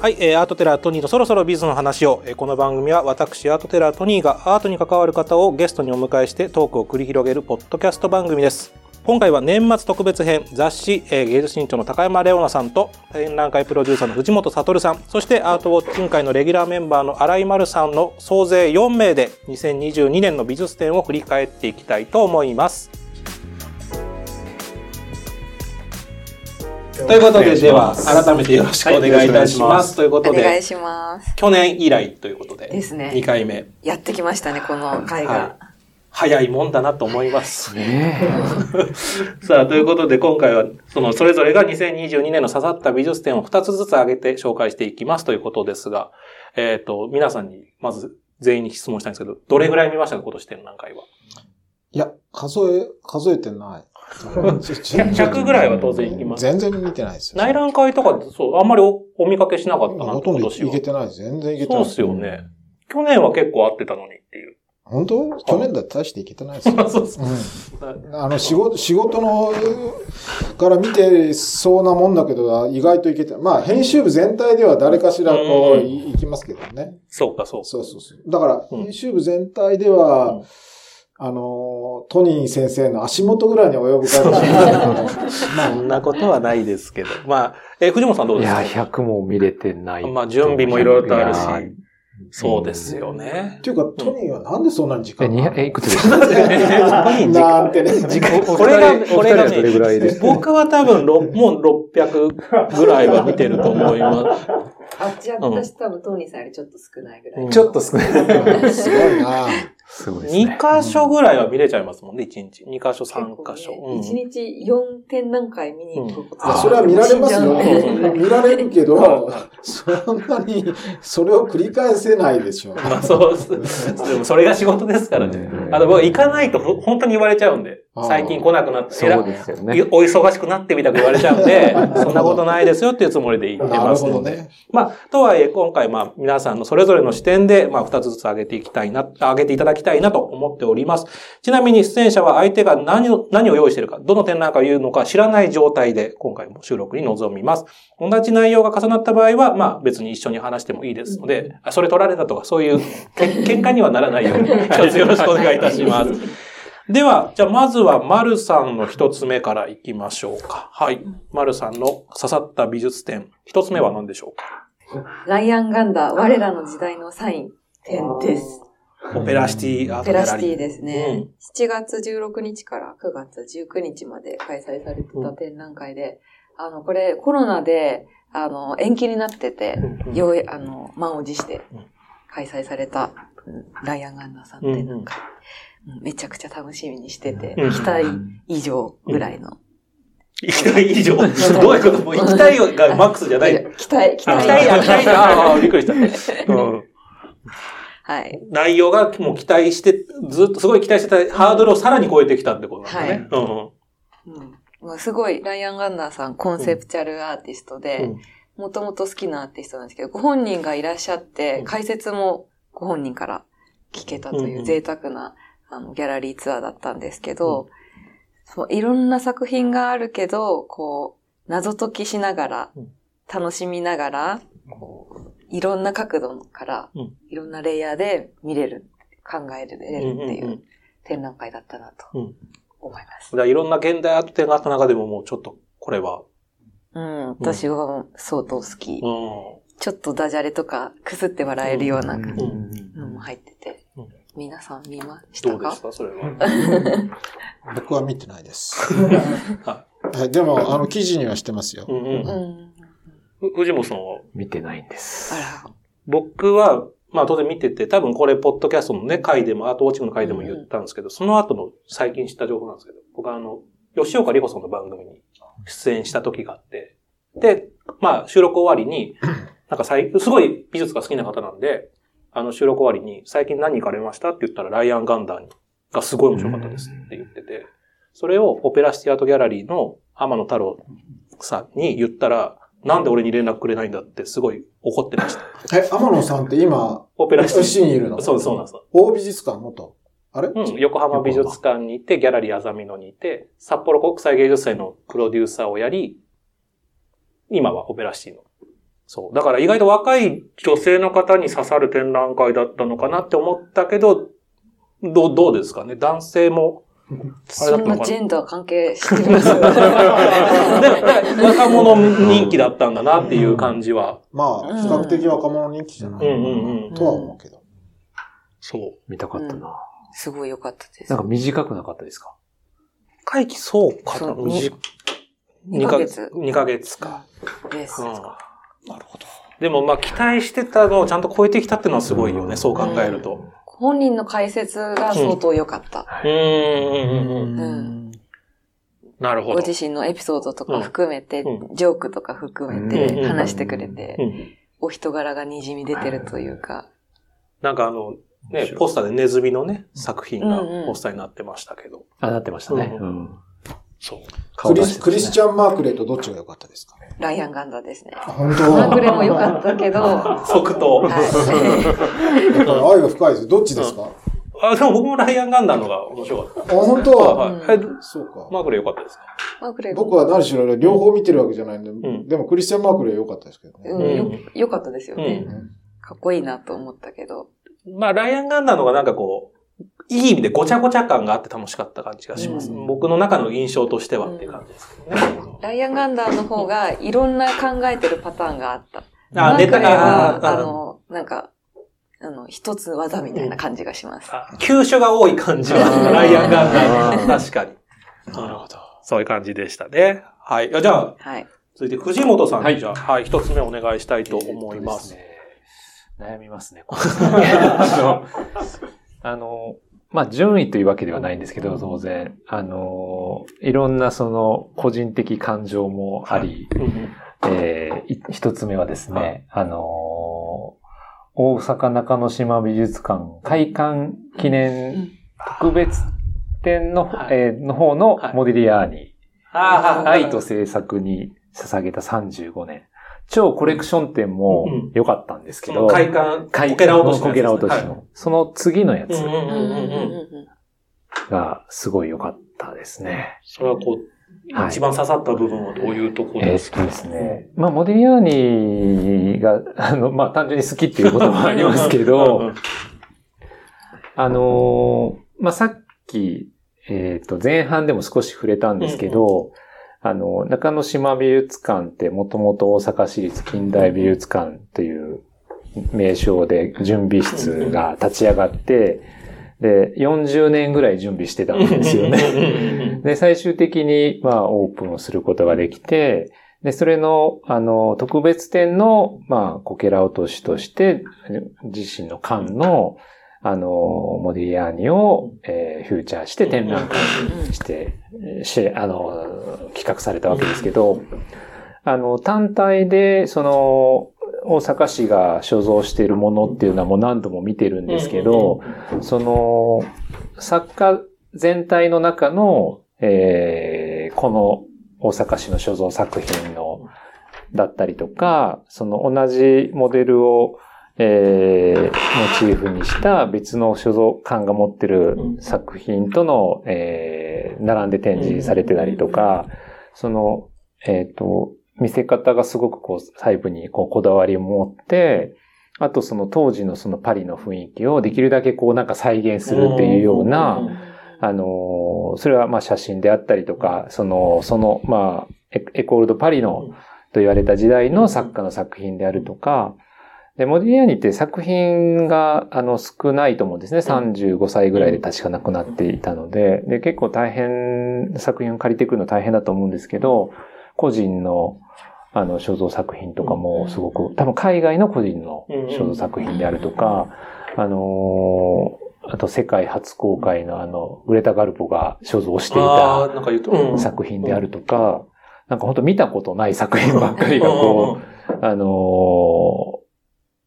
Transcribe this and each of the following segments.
はい、えーアートテラー・とに〜のそろそろ美術の話を、えーこの番組は私アートテラー・とに〜がアートに関わる方をゲストにお迎えしてトークを繰り広げるポッドキャスト番組です。今回は年末特別編雑誌、えー芸術新潮の高山れおなさんと展覧会プロデューサーの藤本聡さんそしてアートウォッチング会のレギュラーメンバーの新井まるさんの総勢4名で2022年の美術展を振り返っていきたいと思います。ということで、では、改めてよろしくお願いいたします。ということで、お願いします。去年以来ということで、ですね2回目。やってきましたね、この回はが。早いもんだなと思います。ね さあ、ということで、今回は、その、それぞれが2022年の刺さった美術展を2つずつ挙げて紹介していきますということですが、えっ、と、皆さんに、まず、全員に質問したいんですけど、どれぐらい見ましたか、今年展覧会は？いや、数え、数えてない。100 100ぐらいは当然行きます全然見てないですよ。内覧会とか、そう、あんまりおお見かけしなかったな、ほとんど今年はいけてない。全然いけてそうない。っすよね。去年は結構合ってたのにっていう。本当？去年だって大していけてないですよ。そうですうん。あの、仕事、仕事の、から見てそうなもんだけど、意外といけてまあ、編集部全体では誰かしらこういいきますけどね。そうか、そうか。そうそうそう。だから、うん編集部全体では、うんあの、トニー先生の足元ぐらいに及ぶかもしれないけど。ま あそんなことはないですけど。まあ、えー藤本さんどういですか？や、100も見れてない。まあ、準備もいろいろとあるし。そうですよねっ。ていうか、トニーはなんでそんなに時え、間が？200え、いくつです？かなんてね。これが、これがお二人はどれぐらいです？ね、僕は多分ろ、もう600ぐらいは見てると思います。あ、じゃあうん私多分トーニーさんよりちょっと少ないぐらい。うんちょっと少ない。すごいなすごいですね。2箇所ぐらいは見れちゃいますもんね、1日。2箇所、3箇所。うん一日4展覧会見に行くこといやそれは見られますよ。見られるけど、そんなに、それを繰り返せないでしょ。まあそうです。でもそれが仕事ですからね。うんあと僕行かないとほ本当に言われちゃうんで、最近来なくなって、そうですよね。お忙しくなってみたく言われちゃうんで、そんなことないですよっていうつもりで言ってますので。ね。まあ、とはいえ、今回、まあ、皆さんのそれぞれの視点で、まあ、二つずつ上げていきたいな、上げていただきたいなと思っております。ちなみに、出演者は相手が何を、何を用意しているか、どの展覧会を言うのか知らない状態で、今回も収録に臨みます。同じ内容が重なった場合は、まあ、別に一緒に話してもいいですので、あそれ取られたとか、そういう、け 喧嘩にはならないように、一つよろしくお願いいたします。では、じゃあまずは、丸さんの一つ目から行きましょうか。はい。丸さんの刺さった美術展。一つ目は何でしょうか？ライアン・ガンダー、我らの時代のサイン展です。オペラシティアートギャペララリー。シティですね。7月16日から9月19日まで開催されてた展覧会で、あの、これコロナで、あの、延期になってて、うんようや、あの、満を持してうん開催された、うんライアン・ガンダーさんの展覧会。うんめちゃくちゃ楽しみにしてて、うん期待以上ぐらいの。行きたい以上？どういうこと？もう行きたいがマックスじゃない。期待、期 あ待。期待だ、期待だ。ああ、びっくりした。うんはい。内容がもう期待して、ずっとすごい期待してたハードルをさらに超えてきたってことなんだね。うんうんすごい、ライアン・ガンダーさん、コンセプチャルアーティストで、もともと好きなアーティストなんですけど、ご本人がいらっしゃってうん、解説もご本人から聞けたとうんいううん贅沢な、あのギャラリーツアーだったんですけど、そういろんな作品があるけど、こう、謎解きしながらうん、楽しみながら、こういろんな角度からうん、いろんなレイヤーで見れる、考えれるってうんうんいううん。展覧会だったなとうん。思います。だからいろんな現代アート展があった中でももうちょっと、これは、うん、私は相当好き。うん。ちょっとダジャレとか、くすって笑えるようなうんのも入ってて。うん、皆さん見ましたか？どうですか、それは。僕は見てないです。は はい、でも、あの、記事にはしてますよう。んう。うんん。ふ藤本さんは？見てないんです。僕は、まあ当然見てて、多分これ、ポッドキャストのね、回でも、アートウォッチングの回でも言ったんですけど、その後の最近知った情報なんですけど、僕はあの、吉岡里帆さんの番組に出演した時があって、で、まあ収録終わりに、なんか最すごい美術が好きな方なんで、あの収録終わりに、最近何行かれましたって言ったら、ライアン・ガンダーにがすごい面白かったですって言ってて、それをオペラシティアートギャラリーの天野太郎さんに言ったら、なんで俺に連絡くれないんだってすごい怒ってました。え、天野さんって今、オペラシティ FC にいるの？そうそうなんです。大美術館？元？あれ？うん、横浜美術館にいて、ギャラリーあざみ野にいて、札幌国際芸術祭のプロデューサーをやり、今はオペラシティのそう。だから意外と若い女性の方に刺さる展覧会だったのかなって思ったけど、どう、どうですかね？男性も。あれだそんったのかな？なジェンダー関係してます？若者人気だったんだなっていう感じは。まあ、比較的若者人気じゃない、うんうんうん。とは思うけど。そう。見たかったな。すごい良かったです。なんか短くなかったですか？会期そうかな？そう短二ヶ月2ヶ月か。です。うんなるほど。でもまあ期待してたのをちゃんと超えてきたっていうのはすごいよね。そう考えると。本人の解説が相当良かった。うん。うんうんうん。うんなるほど。ご自身のエピソードとか含めて、うジョークとか含めうんて話してくれて、うんお人柄が滲み出てるというか。なんかあの、ね、ポスターでネズミのね、作品がポスターになってましたけど。あ、なってましたね。ううん。そう。クリスクリスチャン・マークレとどっちが良かったですか？ねライアン・ガンダーですね。あ本マーク当レも良かったけど、は 即答。い。だから愛が深いです。どっちですか、あ、でも僕もライアンガンダーのが面白かっあ、本当？た。はいはい。えそうか。マークレ良かったですか？マークレ僕は何しろ両方見てるわけじゃないんで、んでもクリスチャン・マークレは良かったですけどね。うん、よ、良かったですよね。うんかっこいいなと思ったけど。まあ、ライアンガンダーのがなんかこう、いい意味でごちゃごちゃ感があって楽しかった感じがします。うん僕の中の印象としてはっていう感じですけどね。ライアン・ガンダーの方がいろんな考えてるパターンがあった。あ、ネタは、が、あの、なんか、あの、一つ技みたいな感じがします。あ急所が多い感じは、ライアンガンダーの確かに。なるほど。そういう感じでしたね。はい。じゃあ、はい。続いて藤本さんはいにじゃあ、はい、一つ目お願いしたいと思います。すね悩みますね。あの、あのまあ、順位というわけではないんですけど、当然。あの、いろんなその個人的感情もあり、うんえーい一つ目はですね、あのー大阪中之島美術館開館記念特別展の、はい。えーの方のはい。モディリアーニ、愛と制作に捧げた35年。超コレクション展もうん良かったんですけど、その快感、開こけら落としのこけら落としの。その次のやつがすごい良かったですね。それはこう、はい。一番刺さった部分はどういうところえですか？ーっとですね。まあ、モディリアーニが、あの、まあ、単純に好きっていうこともありますけうんどうん、あのーまあ、さっき、えっ、と、前半でも少し触れたんですけど、あの、中之島美術館ってもともと大阪市立近代美術館という名称で準備室が立ち上がって、で、40年ぐらい準備してたんですよね。で、最終的に、まあ、オープンをすることができて、で、それの、あの、特別展の、まあ、こけら落としとして、自身の館の、あの、モディアーニを、えーフューチャーして展覧会して、し、あの、企画されたわけですけど、あの、単体で、その、大阪市が所蔵しているものっていうのはもう何度も見てるんですけど、その、作家全体の中の、えーこの大阪市の所蔵作品の、だったりとか、その同じモデルを、えーモチーフにした別の所蔵館が持ってる作品との、えー並んで展示されてたりとか、その、えっ、と、見せ方がすごくこう細部にこうこだわりを持って、あとその当時のそのパリの雰囲気をできるだけこうなんか再現するっていうような、あのーそれはまあ写真であったりとか、その、その、まあ、エエコールドパリのと言われた時代の作家の作品であるとか、で、モディリアーニって作品が、あの、少ないと思うんですね。35歳ぐらいで確か亡くなっていたので、で、結構大変、作品を借りてくるの大変だと思うんですけど、個人の、あの、所蔵作品とかもすごく、多分海外の個人の所蔵作品であるとか、あのーあと世界初公開のあの、グレタ・ガルポが所蔵していた作品であるとか、なんか本当見たことない作品ばっかりがこう、あのー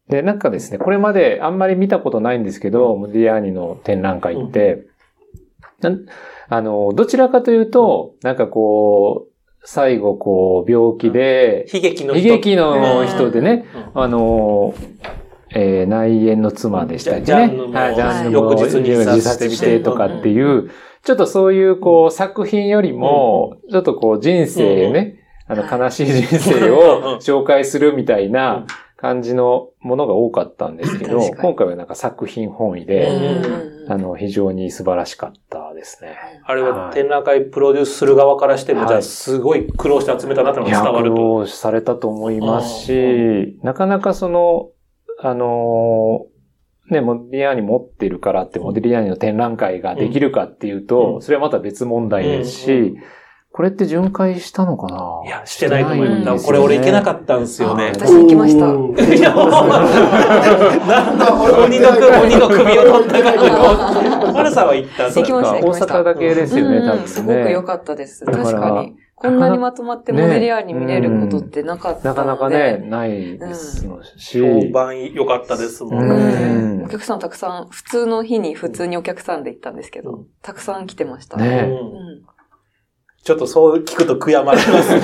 で、なんかですね、これまであんまり見たことないんですけど、モディアーニの展覧会って、なんあの、どちらかというと、なんかこう、最後こう、病気で、悲劇の悲劇の人でね、うん。あのー、えー内縁の妻でしたっけね。ジャンヌもはい、ジャンヌも翌日に自殺してとかっていう、ちょっとそういうこう作品よりも、ちょっとこう人生ね、あの、はい悲しい人生を紹介するみたいな感じのものが多かったんですけど今回はなんか作品本位うんで、あの、非常に素晴らしかったですね。あれは展覧会プロデュースする側からしても、はい。じゃあすごい苦労して集めたなってのが伝わると。労されたと思いますうし、なかなかその、あのーね、モディアーニ持ってるからって、モディアーニの展覧会ができるかっていううと、ん。それはまた別問題ですうん。うし、これって巡回したのかな？いや、してないと思いんですこれ俺行けなかったんですよね。はい私行きました。いや、もう、なんだ、鬼の首、鬼の首を取ったかの。マルさんは行ったん行きました大阪だけですよね、うん多分ね。すごく良かったです。確かに。こんなにまとまってモデリアーに見れることってなかったので。なかなかね、ないですし。評判良かったですもんうね。んお客さんたくさん、普通の日に普通にお客さんで行ったんですけど、たくさん来てました。ねちょっとそう聞くと悔やまれますね。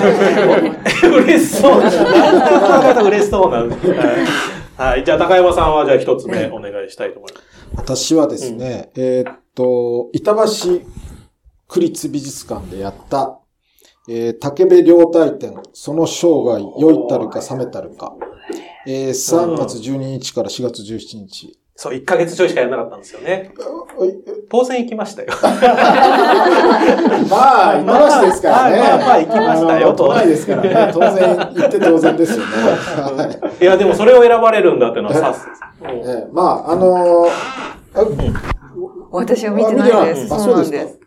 嬉しそう。なんだか嬉しそうなんです。はい。はい。じゃあ、高山さんは、じゃあ一つ目お願いしたいと思います。私はですね、えーっと、板橋区立美術館でやった、えー竹部両大展、その生涯、良いたるか冷めたるか。えー3月12日から4月17日。そう、1ヶ月ちょいしかやらなかったんですよね。当然行きましたよ。まあ、板橋ですからね。まあまあまあ行きましたよあの都内ですからね。当然、行って当然ですよね。は いいや、でもそれを選ばれるんだっていうのはさす。まあ、あのーあ私は見てないです。あそうなんです。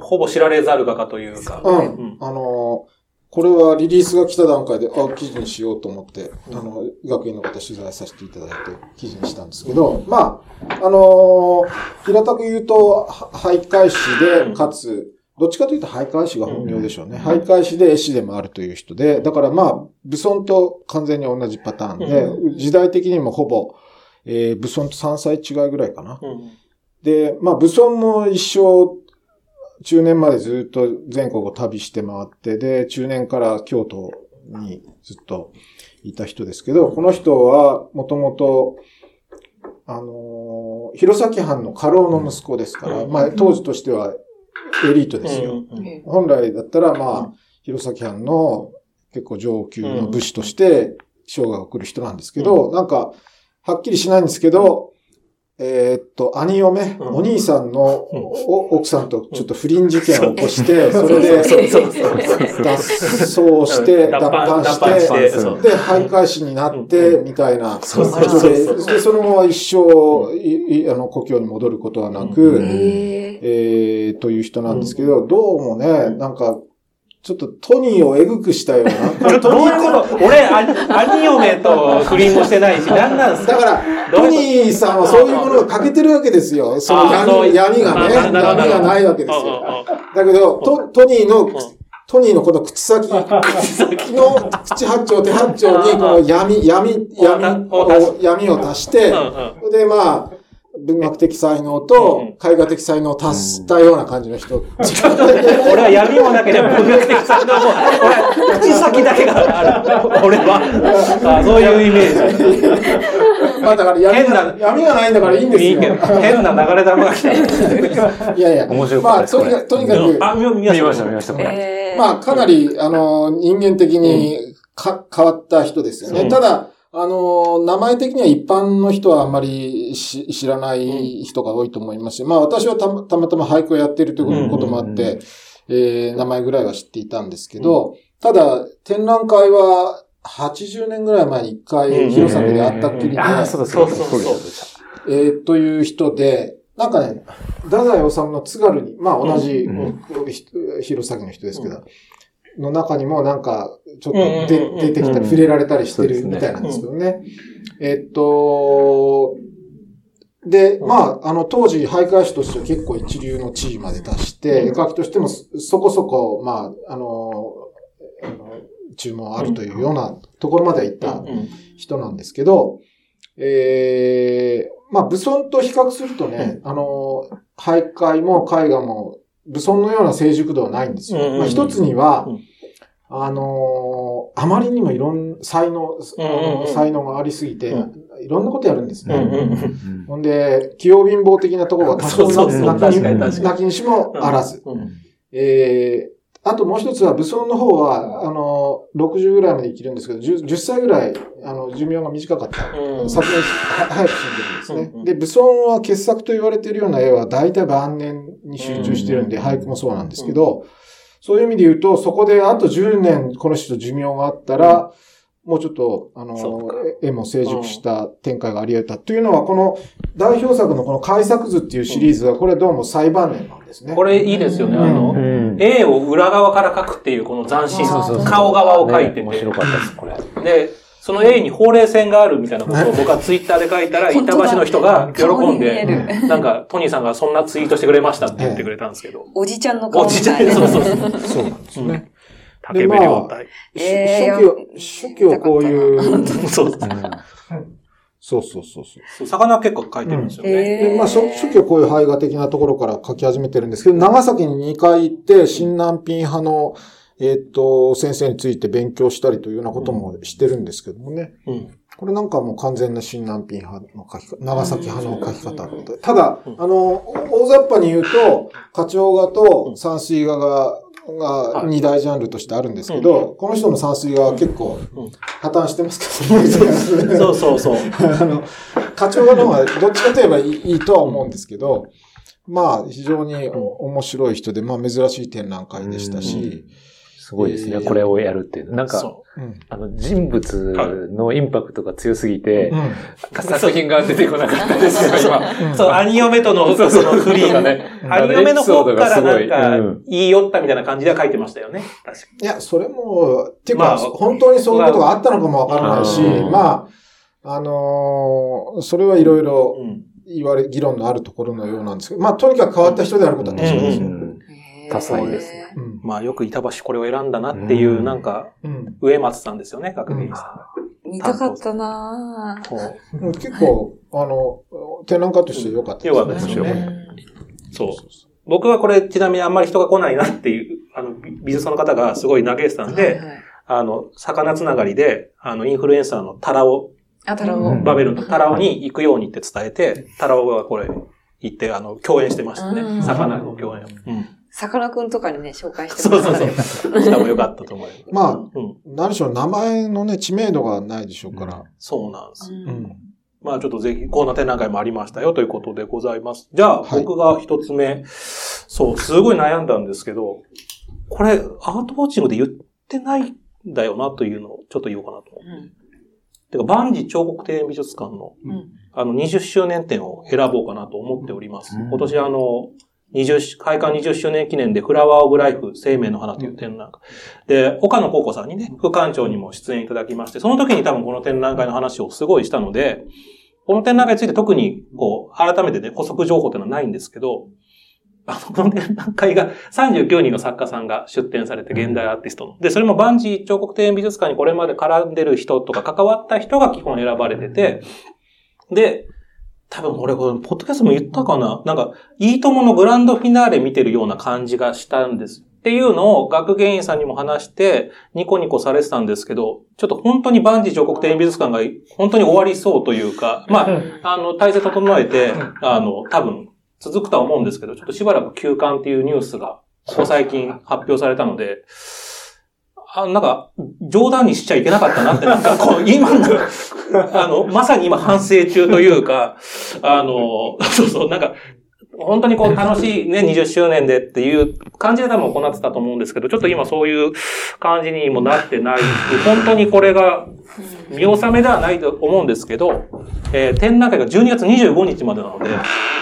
ほぼ知られざる画家というか。うんうんあのーこれはリリースが来た段階で、あ、記事にしようと思って、あの、学院の方取材させていただいて記事にしたんですけど、まあ、あのー平たく言うと、は俳諧師で、かつ、どっちかというと俳諧師が本業でしょうね。俳諧師で絵師でもあるという人で、だからまあ、武尊と完全に同じパターンで、時代的にもほぼ、えー武尊と3歳違いぐらいかな。うんで、まあ、武尊も一生、中年までずっと全国を旅して回って、で、中年から京都にずっといた人ですけど、この人はもともと、あのー弘前藩の家老の息子ですから、うん。まあ、当時としてはエリートですよ。本来だったら、まあ、弘前藩の結構上級の武士として生涯を送る人なんですけど、なんか、はっきりしないんですけど、えーっと、兄嫁、うん。お兄さんのうん。お奥さんとちょっと不倫事件を起こして、それでそうそうそう脱走して、脱藩ししてで、徘徊師になって、みたいな。そう人そうそう。で、で、その後は一生、あの、故郷に戻ることはなうく、んええー、という人なんですけど、どうもね、なんか、ちょっとトニーをえぐくしたような。ちょっと？俺、あ兄嫁と不倫もしてないし、何なんですか？だから、トニーさんはそういうものが欠けてるわけですよ。その闇闇がね、闇がないわけですよ。だけど、トトニーのん、トニーのこの口先。の口八丁、手八丁にこの闇、闇、闇を闇を足して、でまあ、文学的才能うんと絵画的才能を足したような感じの人。俺は闇もなければ文学的才能も、俺は口先だけがある。俺は。あそういうイメージ。まあだから闇変なが闇がないんだからいいんですよ。いいけど、変な流れ玉が来た。いやいや。面白かったですまあ、とにかく、とにかく、あ、見見ました、見ました、これ。えーまあ、かなり、あの、人間的にか、変わった人ですよね。うんただ、あの、名前的には一般の人はあんまりし知らない人が多いと思いますし、まあ私はたまたまたま俳句をやっているということもあっうんて、えー名前ぐらいは知っていたんですけど、ただ、展覧会は80年ぐらい前に一回、弘前で会ったっきりで、ああ、そうだ、そうだ、そうそうえーという人で、なんかね、太宰治の津軽に、まあ同じ、うんひ弘前の人ですけど、の中にもなんか、ちょっとうんうんうんでうん。出てきたり、うん触れられたりしてるみたいなんですけどね。えっと、で、まあ、あの、当時、俳諧師としては結構一流の地位まで達して、絵描きとしてもそそこそこ、まあ、あの、注文あるというようなところまでは行った人なんですけど、ええまあ、武尊と比較するとね、あの、俳諧も絵画も、武尊のような成熟度はないんですよ。うんうんうんまあ、一つには、うん。あのあまりにもいろん、才能、うんうん才能がありすぎて、ういろんなことやるんですね。うんうんうん。ほんで、器用貧乏的なところが多少なきに確かに確かに。なきにしもあらず。うん。えーあともう一つは、武装の方は、あの、60ぐらいまで生きるんですけど、10, 10歳ぐらい、あの、寿命が短かった。うん昨年、は早く死んでるんですね。うんうんで、武装は傑作と言われているような絵は、大体晩年に集中してるんで、うん俳句もそうなんですけど、そういう意味で言うと、そこであと10年この人寿命があったら、もうちょっと、あの絵も成熟した展開があり得た。というのは、この代表作のこの改作図っていうシリーズは、これどうも最晩年なんですね。これいいですよね。うんあの、ん。A を裏側から描くっていうこの斬新そうそうそう顔側を描いてて。面白かったです、これ。で、その A にほうれい線があるみたいなことを僕はツイッターで書いたら、板橋の人が喜んでなんか、トニーさんがそんなツイートしてくれましたって言ってくれたんですけど。おじちゃんの顔おじちゃん。そうそうそう。そうなんですね。竹部良太。えー初期を、初期をこういう、そう。そうそうそうそう。そう魚結構描いてるんですよね。で、まあ、初初期はこういう絵画的なところから描き始めてるんですけど、長崎に2回行って、新南品派の、えっ、と、先生について勉強したりというようなこともしてるんですけどもね。うん。これなんかもう完全な新南品派の描き方、長崎派の描き方で。ただ、あの、大雑把に言うと、花鳥画と山水画が、が二大ジャンルとしてあるんですけど、この人の山水画は結構うん破綻してますけどね。そうそうそう。あの、課長がの方がどっちかといえばいいいいとは思うんですけど、まあ、非常にお面白い人で、まあ、珍しい展覧会でしたし、すごいですね、これをやるっていう。なんか、そうん。あの、人物のインパクトが強すぎて、うん。作品が出てこなかったですよ、今。う。そう、アニ嫁との、そのフリーがね。アニ嫁の方からなんかうん、言い寄ったみたいな感じでは書いてましたよね。確かいや、それも、っていうか、まあ本当にそういうことがあったのかもわからないし、うんまあ、あのーそれはいろいろ。言われ、議論のあるところのようなんですけど、まあ、とにかく変わった人であることは確かですよ。うん多彩ですね。うん。まあよく板橋これを選んだなっていうう、ん。なんか、うん。植松さんですよね、学芸員さ見たかったな結構、あの、展覧会として良かった良かったですよ。ねそう。僕はこれ、ちなみにあんまり人が来ないなっていう、あの、美美術家の方がすごい嘆いてたんで、はいはい。あの、魚つながりで、あの、インフルエンサーのタラオ、あ、太郎。うん。バベルのタラオに行くようにって伝えて、タラオがこれ、行って、あの、共演してましたね。うん。魚の共演を。うん。さかなクンとかにね、紹介してそうそうもらったそう。らしたもよかったと思います。まあ、うん。何でしょう、名前のね、知名度がないでしょうから。そうなんです。ううんん。まあちょっとぜひ、こんな展覧会もありましたよということでございます。じゃあ、はい僕が一つ目、そう、すごい悩んだんですけど、これ、アートウォッチングで言ってないんだよなというのをちょっと言おうかなと。てか、万事彫刻庭園美術館の、うんあの、20周年展を選ぼうかなと思っております。うん今年あの、20し、開館20周年記念でフラワーオブライフ生命の花という展覧会。で、岡野高子さんにね、副館長にも出演いただきまして、その時に多分この展覧会の話をすごいしたので、この展覧会について特に、こう、改めてね、補足情報っていうのはないんですけど、あの、この展覧会が39人の作家さんが出展されて、現代アーティストの。で、それも万事彫刻庭園美術館にこれまで絡んでる人とか関わった人が基本選ばれてて、で、多分俺これ、ポッドキャストも言ったかな？なんか、いいとものグランドフィナーレ見てるような感じがしたんです。っていうのを学芸員さんにも話して、ニコニコされてたんですけど、ちょっと本当に万事彫刻庭園美術館が本当に終わりそうというか、まあ、あの、体制整えて、あの、多分、続くとは思うんですけど、ちょっとしばらく休館っていうニュースが、ここ最近発表されたので、あなんか、冗談にしちゃいけなかったなって、なんか こう、今の、あの、まさに今反省中というか、あの、そうそう、なんか、本当にこう楽しいね、20周年でっていう感じで多分行ってたと思うんですけど、ちょっと今そういう感じにもなってないし、本当にこれが見納めではないと思うんですけど、えー展覧会が12月25日までなので、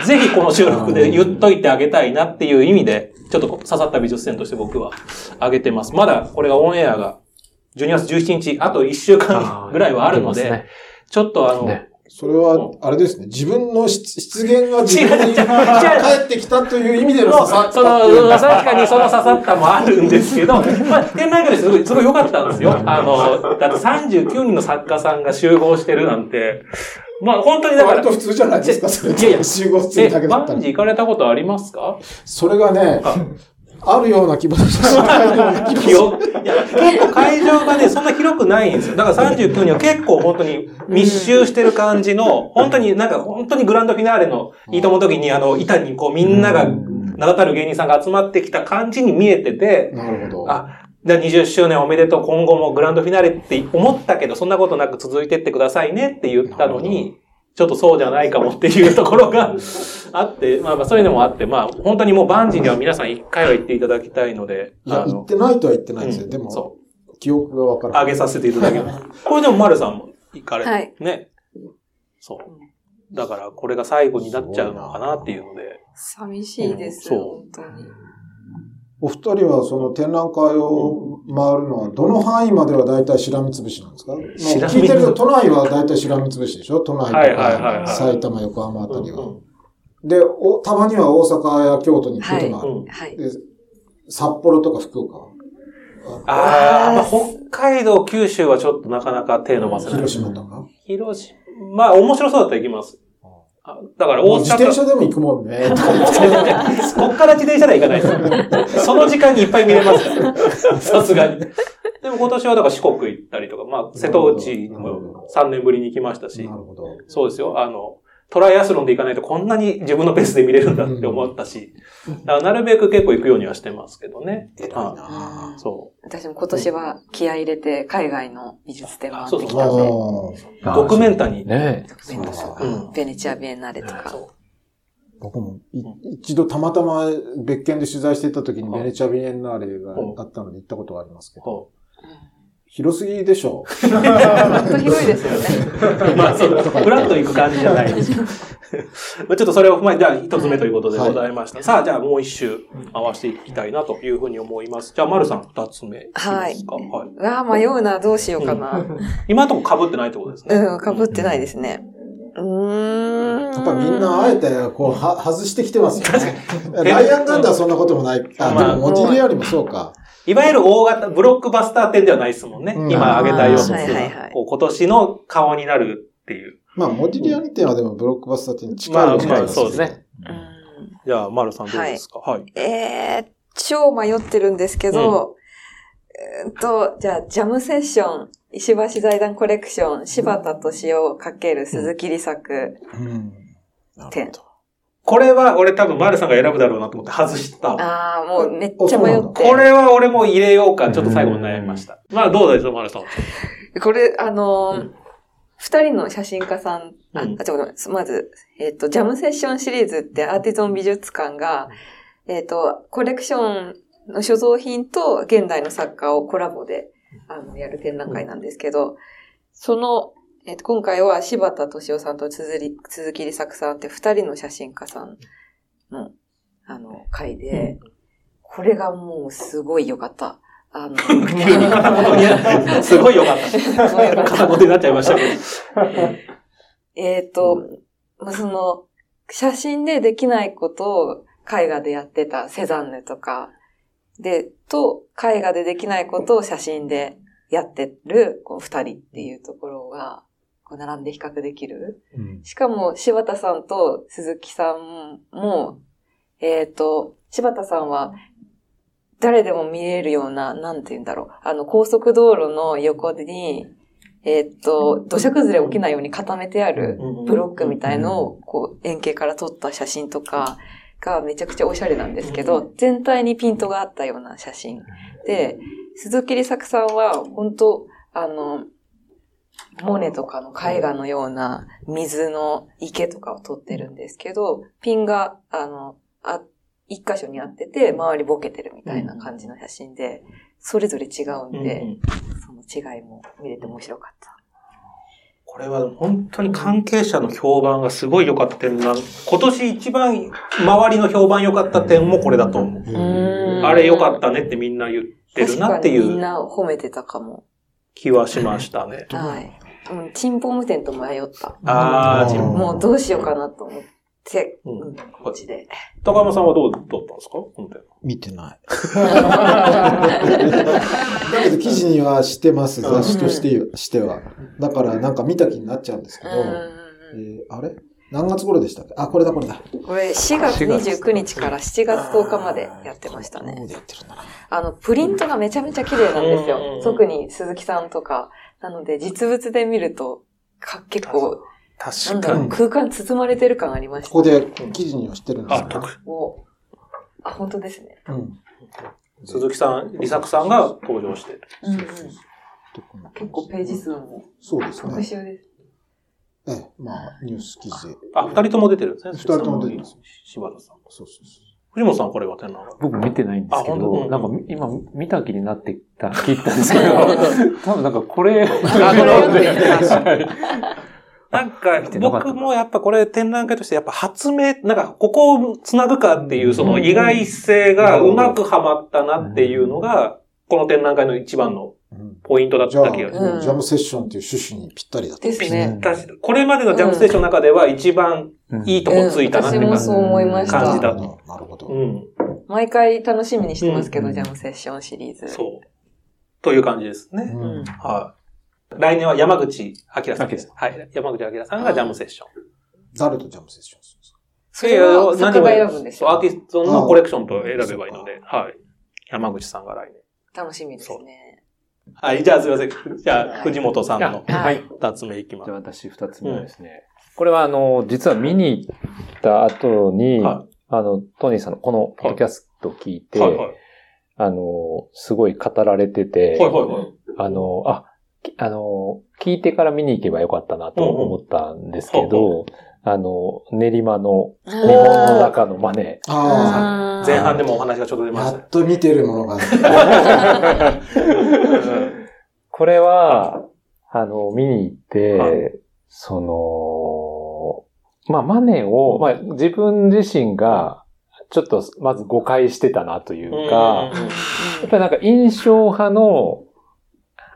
ぜひこの収録で言っといてあげたいなっていう意味で、ちょっと刺さった美術展として僕は挙げてます。まだこれがオンエアが12月17日、あと1週間ぐらいはあるので、ねちょっとあの、ねそれは、あれですね。自分の出出現が自分に帰ってきたという意味での刺さったその、確かにその刺さったもあるんですけど、まあ、展覧会ですごい、すごい良かったんですよ。あの、だって39人の作家さんが集合してるなんて、まあ本当にだから割と、普通じゃないですか、それ。いやいや集合するえだけ、だったらバンジ。行かれたことありますか？それがね、あるような気もします。結構会場がね、そんな広くないんですよ。だから39人は結構本当に密集してる感じの、本当になんか本当にグランドフィナーレのいいともの時にあの、板にこうみんなが名だたる芸人さんが集まってきた感じに見えてて、なるほど。あ、じゃあ20周年おめでとう、今後もグランドフィナーレって思ったけど、そんなことなく続いてってくださいねって言ったのに、ちょっとそうじゃないかもっていうところがあって、まあまあそういうのもあって、まあ本当にもうバンジーには皆さん一回は行っていただきたいので、いや、あの言ってないとは言ってないですよ。うんでも、そ記憶がわかう、らない。上げさせていただきます。これでも丸さんも行かれ、はいね。そう。だからこれが最後になっちゃうのかなっていうので。寂しいです、うん本当に。お二人はその展覧会を回るのは、どの範囲までは大体しらみつぶしなんですか？聞いてると、都内は大体しらみつぶしでしょ？都内とか、い埼玉、横浜あたりは。うんでお、たまには大阪や京都に行くこともある。うんはい。で札幌とか福岡？は。ああ、まあ、北海道、九州はちょっとなかなか手伸ばせない。広島とか？広島、まあ面白そうだったら行きます。あだから大阪。自転車でも行くもんね。こっから自転車では行かないですよ。その時間にいっぱい見れますから。さすがに。でも今年はだから四国行ったりとか、まあ瀬戸内にも3年ぶりに行きましたしな、るほど。そうですよ。あの、トライアスロンで行かないとこんなに自分のペースで見れるんだって思ったし、だからなるべく結構行くようにはしてますけどね。偉いはないそ私も今年は気合い入れて海外の美術展回ってきたんで。ドキュメンタに。ね。ベネチアう。ん。ベネチアビエンナーレとか。そ僕もい一度たまたま別件で取材していた時にベネチアビエンナーレがあったので行ったことがありますけうど、そ広すぎでしょ本当広いですよね。う。まあそうだ。フラッと行く感じじゃないです。まあちょっとそれを踏まえて、じゃあ一つ目ということでございました。さあ、じゃあもう一周回していきたいなというふうに思います。じゃあ、丸さん二つ目いきますか？はい。うわあ、迷うな、どうしようかな。今のとこ被ってないってことですね。うん、被ってないですね。うーん。やっぱみんなあえてこうは外してきてますよね。ライアンガンダはそんなこともない。あ、まあでもモディリアリもそうか。いわゆる大型、ブロックバスター店ではないですもんね。うん今挙げたような、はいはいはいこう今年の顔になるっていう。まあ、モディリアリ店はでもブロックバスター店に近いまあような気がまあそうですね。うんじゃあ、丸さんどうですか？はい。えー、超迷ってるんですけど、えーっと、じゃあ、ジャムセッション、石橋財団コレクション、柴田敏夫×鈴木利作うん。これは俺多分丸さんが選ぶだろうなと思って外した。ああ、もうめっちゃ迷って。これは俺も入れようか、ちょっと最後に悩みました。まあどうですか、丸さん。これ、あのーうん二人の写真家さん、あ、うんあちょっとまず、えっ、と、ジャムセッションシリーズってアーティゾン美術館が、えっ、と、コレクションの所蔵品と現代の作家をコラボで、あの、やる展覧会なんですけど、その、えっ、と、今回は柴田敏夫さんと鈴木鈴木利作さんって二人の写真家さんの、あの、会で、これがもうすごい良かった。あの、すごいよかった。すごい良かった片言になっちゃいましたけど。えっ、と、まあ、その、写真でできないことを絵画でやってたセザンヌとか、で、と、絵画でできないことを写真でやってる、こう、二人っていうところが、こう、並んで比較できる。うんしかも、柴田さんと鈴木さんも、えっ、と、柴田さんは、誰でも見れるような、なんて言うんだろう。あの、高速道路の横に、えっ、と、土砂崩れ起きないように固めてあるブロックみたいのを、こう、円形から撮った写真とかがめちゃくちゃおしゃれなんですけど、全体にピントがあったような写真。で、鈴木利作さんは、本当あの、モネとかの絵画のような水の池とかを撮ってるんですけど、ピンが、あの、あ、一箇所にあってて、周りボケてるみたいな感じの写真で、それぞれ違うんで、その違いも見れて面白かった。これは本当に関係者の評判がすごい良かった点なん、今年一番周りの評判良かった点もこれだと思う。うんあれ良かったねってみんな言ってるなってい確かにみんうな褒めてたかも。気はしましたね。はい。うん、チンポム店と迷った。あー、うんもうどうしようかなと思って、うんうん、こっちで。高山さんはどうだったんですか？見てない。だけど記事にはしてます、雑誌としてしては。だからなんか見た気になっちゃうんですけど、うんえーあれ？何月頃でしたっけ？あ、これだこれだ。これ4月29日から7月10日までやってましたこねう。でやってるんだな。あの、プリントがめちゃめちゃ綺麗なんです。よ特に鈴木さんとか。なので、実物で見ると、か結構、なん確かにだろう、。空間包まれてる感ありました。ここで記事にはしてるんですあ、けど特。もう、あ、本当ですね。うん。鈴木さん、李作さんが登場してる。うんうん結構ページ数もそうですね。特集です。ええ、まあ、ニュース記事で。あ、二人とも出てるんですね。二人とも出てます柴田さん。そうそうそう。藤本さんこれは展覧会。僕見てないんですけど、あ本当？うんなんか今見た気になってきた、聞いたんですけど、多分なんかこれ、なんか僕もやっぱこれ展覧会としてやっぱ発明、なんかここを繋ぐかっていうその意外性がうまくはまったなっていうのが、この展覧会の一番のうんポイントだった気がします。うんジャムセッションっていう趣旨にぴったりだった。ですね。確かにこれまでのジャムステーションの中では一番いいとこついたなっていうかうん私もそう思いました感じだなるほど。なるほど。うん。毎回楽しみにしてますけど、うんジャムセッションシリーズ。そう。という感じですね。はい。来年は山口明さんです明。はい。山口明さんがジャムセッション。誰とジャムセッションするんですか？それは作家が選ぶんですよそうアーティストのコレクションと選べばいいので、はい。山口さんが来年。楽しみですね。はい、じゃあすいません。じゃあ、藤本さんのあはい。二つ目いきますじゃあ。私二つ目はですね。これはあの、実は見に行った後に、はあの、トニーさんのこのポッドキャストを聞いて。あの、すごい語られてて。あの、あ、きあの、聞いてから見に行けばよかったなと思ったんですけど、あの、練馬の日日本の中のマネあ前半でもお話がちょっと出あ、ましたやっ。と見てるものが。これは、あの、見に行って、はい。その、まあ、マネを、まあ、自分自身が、ちょっと、まず誤解してたなというか、やっぱりなんか印象派の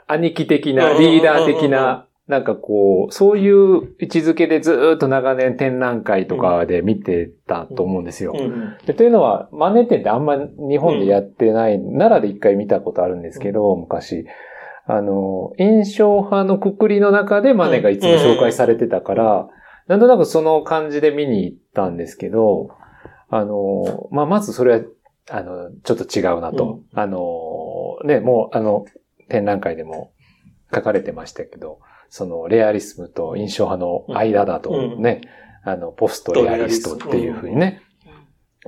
兄貴的な、リーダー的な、なんかこう、そういう位置づけでずーっと長年展覧会とかで見てたと思うんですよ。うんうんでというのは、マネ展ってあんま日本でやってない、奈良で一回見たことあるんですけど、昔。あの、印象派のくくりの中でマネがいつも紹介されてたから、なんとなくその感じで見に行ったんですけど、あの、まあ、まずそれは、あの、ちょっと違うなと。あの、ね、もう、あの、展覧会でも書かれてましたけど、その、レアリスムと印象派の間だとうん。ね、あの、ポストレアリストっていうふうにね、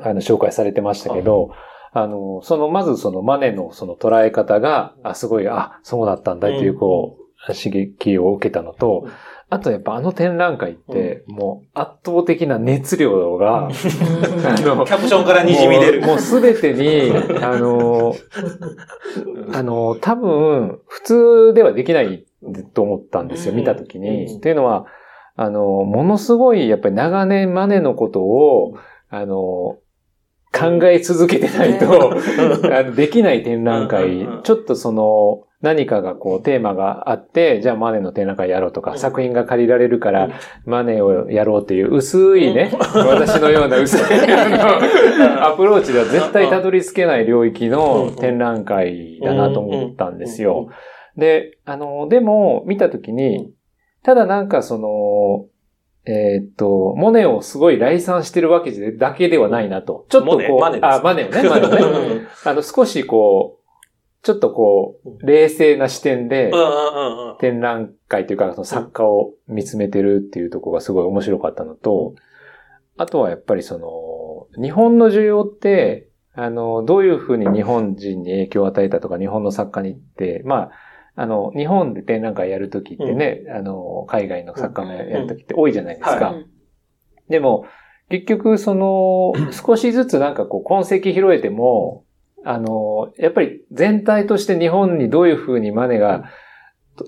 あの、紹介されてましたけど、あの、その、まずそのマネのその捉え方が、あ、すごい、あ、そうだったんだっていう、こう、刺激を受けたのとうん、あとやっぱあの展覧会って、もう圧倒的な熱量が、あのキャプションから滲み出る。もうもうすべてに、あの、あの、多分、普通ではできないと思ったんですよ、うん。見たときうん。に。っていうのは、あの、ものすごい、やっぱり長年マネのことを、あの、考え続けてないと、あのできない展覧うん会ちょっとその、何かがこうテーマがあって、じゃあマネの展覧会やろうとか、うん。作品が借りられるかうん。ら、マネをやろうっていう薄いね、私のような薄いあのアプローチでは絶対たどり着けない領域の展覧会だなと思ったんですよ。で、あの、でも、見たときに、ただなんかその、えーっと、モネをすごい来賛してるわけだけではないなと。ちょっとこう、マネです。あ、マネをね、マネ。をね。あの、少しこう、ちょっとこう、冷静な視点で展覧会というか、その作家を見つめてるっていうところがすごい面白かったのと、あとはやっぱりその、日本の需要って、あの、どういうふうに日本人に影響を与えたとか、日本の作家にって、まあ、あの、日本で展覧会やるときってね、あの、海外の作家のやるときって多いじゃないですか。はでも、結局、その、少しずつなんかこう、痕跡拾えても、あの、やっぱり全体として日本にどういうふうにマネが、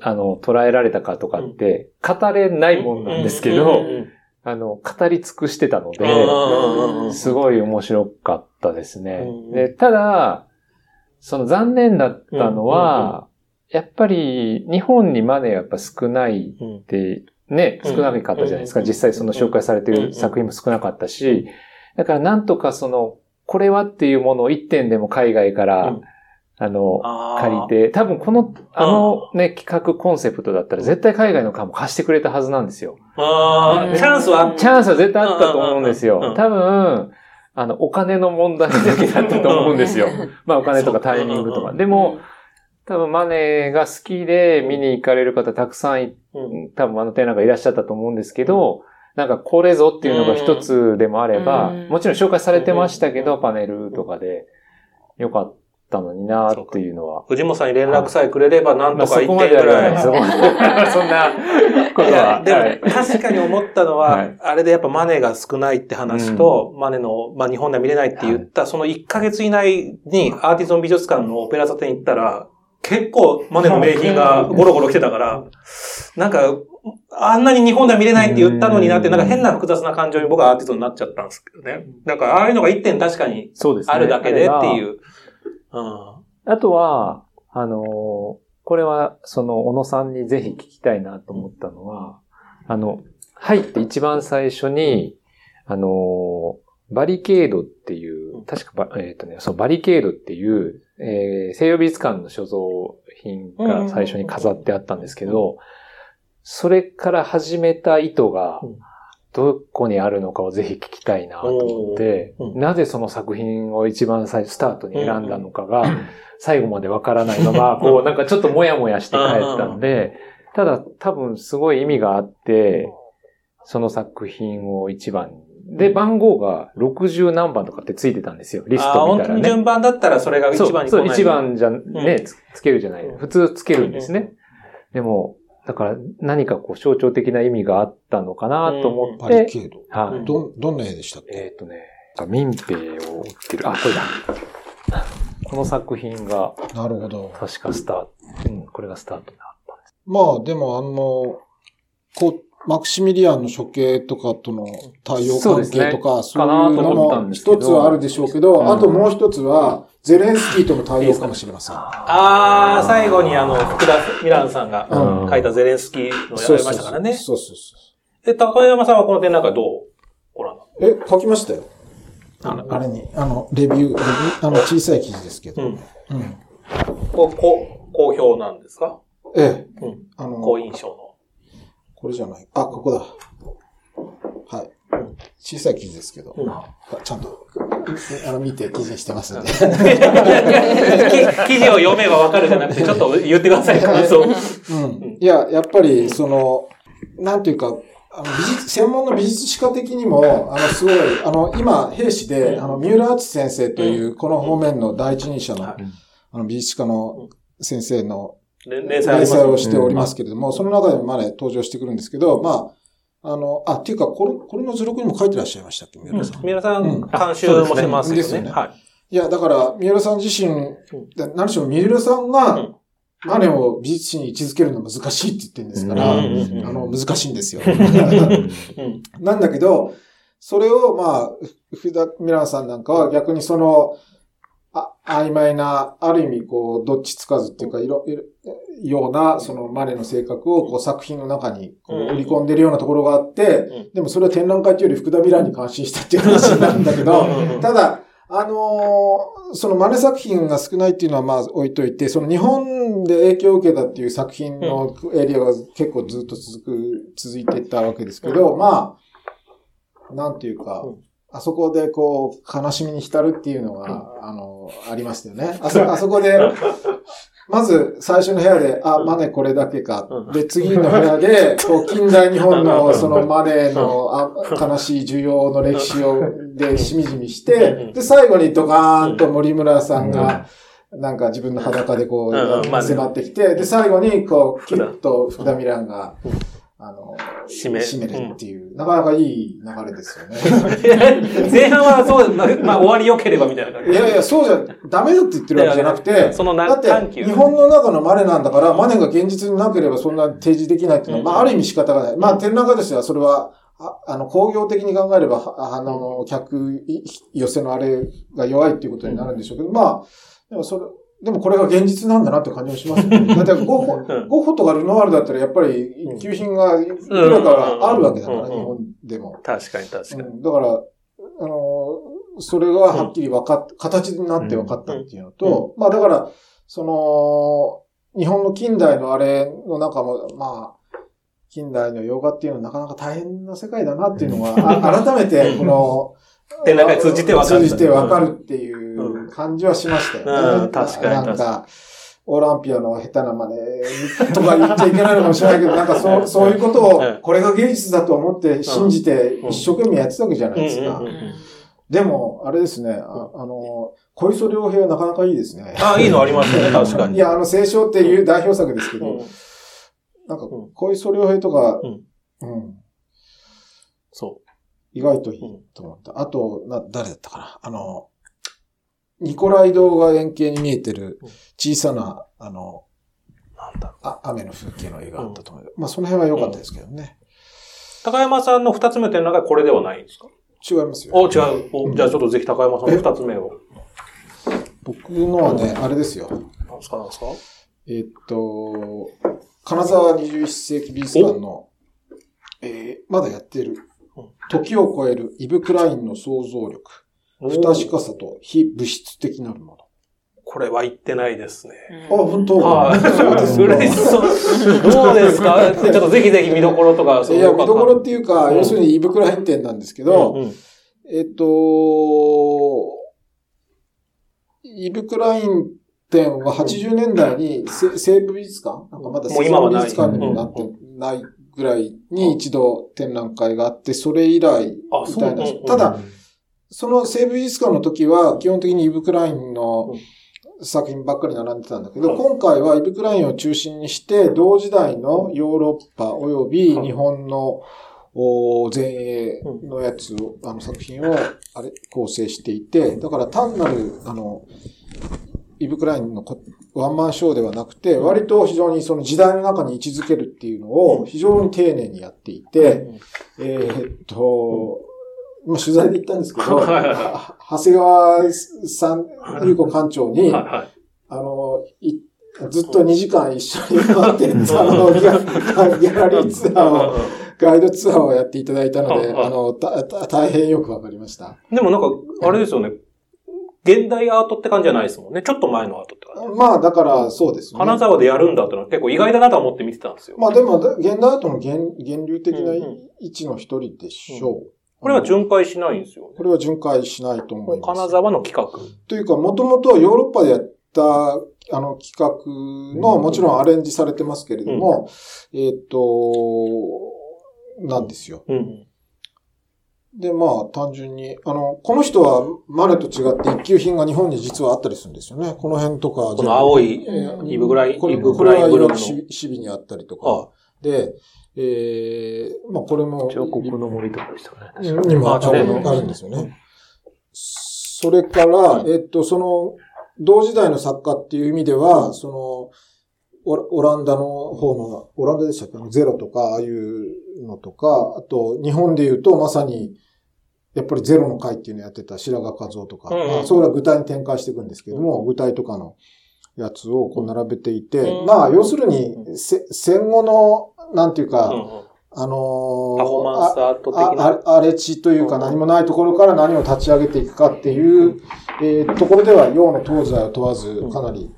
あの、捉えられたかとかって、語れないもんなんですけど、あの、語り尽くしてたので、すごい面白かったですね。うん。で、ただ、その残念だったのは、やっぱり日本にマネーやっぱ少ないって、ね、うん。少なかったじゃないですか。うん。実際その紹介されてる作品も少なかったし、だからなんとかその、これはっていうものを一点でも海外から、うん。あの、借りて。て、多分この、あのね、企画コンセプトだったら絶対海外の缶も貸してくれたはずなんですよ。ああ、チャンスはチャンスは絶対あったと思うんですよ。多分、あの、お金の問題だけだったと思うんですよ。まあお金とかタイミングとか。でも、多分マネーが好きで見に行かれる方たくさんい、うん。多分あの展覧会いらっしゃったと思うんですけど、なんかこれぞっていうのが一つでもあれば、うん。もちろん紹介されてましたけど、うん。パネルとかでよかったのになっていうのは。藤本さんに連絡さえくれればなんまあ、とか1そこまでは点ぐらい。言わない。です。そこまでそんなことは。でもねはい、確かに思ったのは、はい。あれでやっぱマネが少ないって話と、マネの、まあ日本では見れないって言った、その1ヶ月以内にアーティゾン美術館のオペラ座店行ったら、結構マネの名品がゴロゴロ来てたから、なんか、あんなに日本では見れないって言ったのになって、うんなんか変な複雑な感情に僕はアーティゾンになっちゃったんですけどね。だからああいうのが1点確かに。あるだけでっていう。うん。あとは、あのーこれは、その、小野さんにぜひ聞きたいなと思ったのは、あの、入って一番最初に、あのーバリケードっていう、確かば、えっ、とね、そう、バリケードっていう、えー西洋美術館の所蔵品が最初に飾ってあったんですけど、それから始めた意図がうん、どこにあるのかをぜひ聞きたいなと思って、なぜその作品を一番最初、スタートに選んだのかが、最後までわからないまま、こう、なんかちょっともやもやして帰ったんで、ただ多分すごい意味があって、その作品を一番に。で、番号が60何番とかってついてたんですよ、リスああ、ト見たらね。本当に順番だったらそれが一そうそう、番に来ない。一番じゃね、うんつつけるじゃない。うん普通つけるんですね。でも、だから何かこう象徴的な意味があったのかなと思って、バリケード。はい。どん、どんな絵でしたっけ？えっ、とね、民兵を売ってる。あ、これだ。この作品がなるほど。確かスタート。うん、これがスタートになったんです。まあ、でもあの、こう、マクシミリアンの処刑とかとの対応関係とか、そう,、かなというのも一つはあるでしょうけど、うんあともう一つは、ゼレンスキーとの対応かもしれません。ああ、最後にあの、福田ミランさんがうん書いたゼレンスキーのやられましたからね。そうそうそえ、高山さんはこの展覧会どう？ご覧になっう。え、書きましたよ。あのあれに、あの、レビュー、レビューあの、小さい記事ですけど。たうん。うん。こう、こう、好評なんですか？ええ。うん。あの、好印象の。これじゃない。あ、ここだ。はい。小さい記事ですけど、うんあちゃんと、あの、見て記事にしてますんで。き記事を読めばわかるじゃなくて、ちょっと言ってください、感想。うん。いや、やっぱり、その、なんていうか、あの美術、専門の美術史家的にも、あの、すごい、あの、今、兵士で、あの、三浦敦先生という、この方面の第一人者の、はいあの、美術史家の先生の連連載をしておりますけれども、その中でもまで登場してくるんですけど、まあ、あの、あ、っていうか、これ、これの図録にも書いてらっしゃいましたっけ、三浦さん？三浦さうんん、監修もしてますよね。ですよねはい。いや、だから、三浦さん自身、で何しろ三浦さんうがん、マネを美術史に位置づけるの難しいって言ってるんですから、あの、難しいんですよ。うん。なんだけど、それを、まあ、福田ミランさんなんかは逆にその、あ曖昧な、ある意味、こう、どっちつかずっていうか、いろ、いろような、そのマネの性格を、こう、作品の中に、こうん。う、売り込んでるようなところがあって、うん。でもそれは展覧会というより福田ミランに感心したっていう話になるんだけど、ただ、あのーそのマネ作品が少ないっていうのはまあ置いといて、その日本で影響を受けたっていう作品のエリアが結構ずっと続く、続いていったわけですけど、まあ、なんていうかうん、あそこでこう、悲しみに浸るっていうのが、あの、ありましたよね。あそ、あそこで、まず最初の部屋で、あ、マネこれだけか。う。ん。で、次の部屋で、こう、近代日本の そのマネのあ悲しい需要の歴史を、で、しみじみしうん。て、で、最後にドカーンと森村さんが、なんか自分の裸でこう迫ってきて、で、最後に、こう、キュッと福田ミランがうん、あの、締め締めるっていう、なかなかいい流れですよね。前半はそう、まあ、まあ終わり良ければみたいな感じ。いやいや、そうじゃ、ダメだって言ってるわけじゃなくて、そのなだって日本の中のマネなんだから、マネが現実になければそんな提示できないっていうのは、うんまあ、ある意味仕方がない。まあ、展覧会としては、それは、ああの、工業的に考えれば、はあの、客い寄せのあれが弱いっていうことになるんでしょうけど、まあ、でもそれ、でもこれが現実なんだなって感じもしますよね。だってゴッホ、うん。ゴッホとかルノワールだったらやっぱり一級品がいくらかあるわけだから、うん日本でも。確かに確かに。うん。だから、あの、それがはっきり分かっ、形になって分かったっていうのと、まあだから、その、日本の近代のあれの中も、まあ、近代の洋画っていうのはなかなか大変な世界だなっていうのが、あ改めて、この、展覧会通じて分かる。通じて分かるっていう感じはしましたよね。うん確かになんか、オランピアの下手な真似とか言っちゃいけないのかもしれないけど、なんかそう、そういうことをええ、これが芸術だと思って信じて一生懸命やってたわけじゃないですか。でも、あれですね、ああの、小磯良平はなかなかいいですね。あ、いいのありますね、確かに。いや、あの、清少っていう代表作ですけど、うん。なんかうん、小磯良平とか、うん。うん、そ意外といいと思った。あと、な、誰だったかな。あの、ニコライドが円形に見えてる小さな、あの、う。なんだろう。あ雨の風景の絵があったと思う。まあ、その辺は良かったですけどね。高山さんの二つ目の展覧会これではないんですか？違いますよ。お、違う。おじゃあちょっとぜひ高山さんの二つ目を。僕のはね、あれですよ。なんですか、なんですか？えーっと、金沢21世紀美術館の、えーまだやってるうん、時を超えるイブ・クラインの想像力、不確かさと非物質的なるもこれは言ってないですね。の。あ、本当？はい。そうです嬉しそう。どうですか？ちょっとぜひぜひ見どころとか。いや、見どころっていうか、うん。要するにイブ・クライン展なんですけうんど、うん。えっと、イブ・クライン展は80年代にせ西部美術館？なんかまだもう今はない。美術館にもなってないぐらいに一度展覧会があって、それ以来あ、みたいな。ただ、その西部美術館の時は基本的にイブ・クラインの作品ばっかり並んでたんだけど、うん今回はイブ・クラインを中心にして、同時代のヨーロッパ及び日本のお前衛のやつを、あの作品をあれ構成していて、だから単なる、あの、イブ・クラインのこワンマンショーではなくて、割と非常にその時代の中に位置づけるっていうのを非常に丁寧にやっていて、えーっと、今取材で行ったんですけど、長谷川さん、優子館長に。あの、いずっと2時間一緒に回って、あの、ギャラリーツアーを、ガイドツアーをやっていただいたので、あの、大変よくわかりました。でもなんか、あれですよね。現代アートって感じじゃないですもんね。ちょっと前のアートって感じ。まあ、だから、そうですね。金沢でやるんだってのは結構意外だなと思って見てたんですよ。まあでも、現代アートの源源流的な位置の一人でしょう。これは巡回しないんですよね。これは巡回しないと思います。金沢の企画。というか、もともとはヨーロッパでやった、あの、企画の、もちろんアレンジされてますけれども、えっ、と、なんですよ。うん。で、まあ、単純に、あの、この人はマネと違って一級品が日本に実はあったりするんですよね。この辺とか。この青いえーイブグライン、これイブグラインブルーの。これはシビにあったりとか。あで、えー、まあ、これも、彫刻の森とかでしたかね。に。もああるあるんですよね。それから、えっと、その、同時代の作家っていう意味では、その、オオランダの方の、オランダでしたっけ？ゼロとか、ああいうのとか、あと、日本で言うと、まさに、やっぱりゼロの会っていうのをやってた白髪和夫とか、うんうん。まあ、それは具体に展開していくんですけども、具体とかのやつをこう並べていて、うん。まあ、要するに、せ戦後の、なんていうか、うんうん。あのーパフォーマンスアート的あな。あ荒れ地というか何もないところから何を立ち上げていくかっていう、えーところでは洋の東西を問わずかなり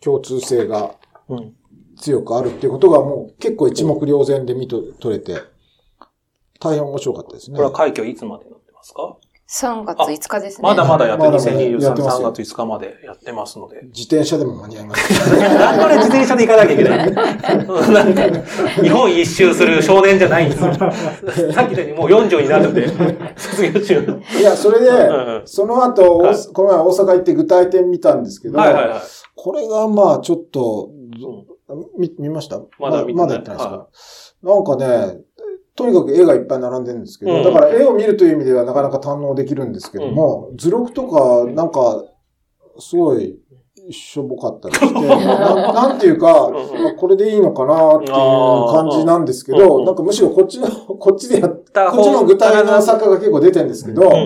共通性がうん。強くあるっていうことがもう結構一目瞭然で見と取れて、大変面白かったですね。これは快挙いつまでになってますか？3月5日ですね。まだまだやってる。まだまだや2023、ってますよ3月5日までやってますので。自転車でも間に合います。なんで俺自転車で行かなきゃいけないの なんか、日本一周する少年じゃないんですよ。さっき言ったようにもう40になるんで、卒業中。いや、それでその後、はいこの前大阪行って具体点見たんですけど、はいはいはい。これがまあちょっと、見、見ました？まだ見てないまだやってないですか、なんかね、とにかく絵がいっぱい並んでるんですけど、うん。だから絵を見るという意味ではなかなか堪能できるんですけども、図録とか、なんか、すごい、しょぼかったりして、ななんていうか、うん。うんまあこれでいいのかなっていう感じなんですけど、うん。うんなんかむしろこっちの、こっちでやっここっちの具体の作家が結構出てるんですけど、うん。う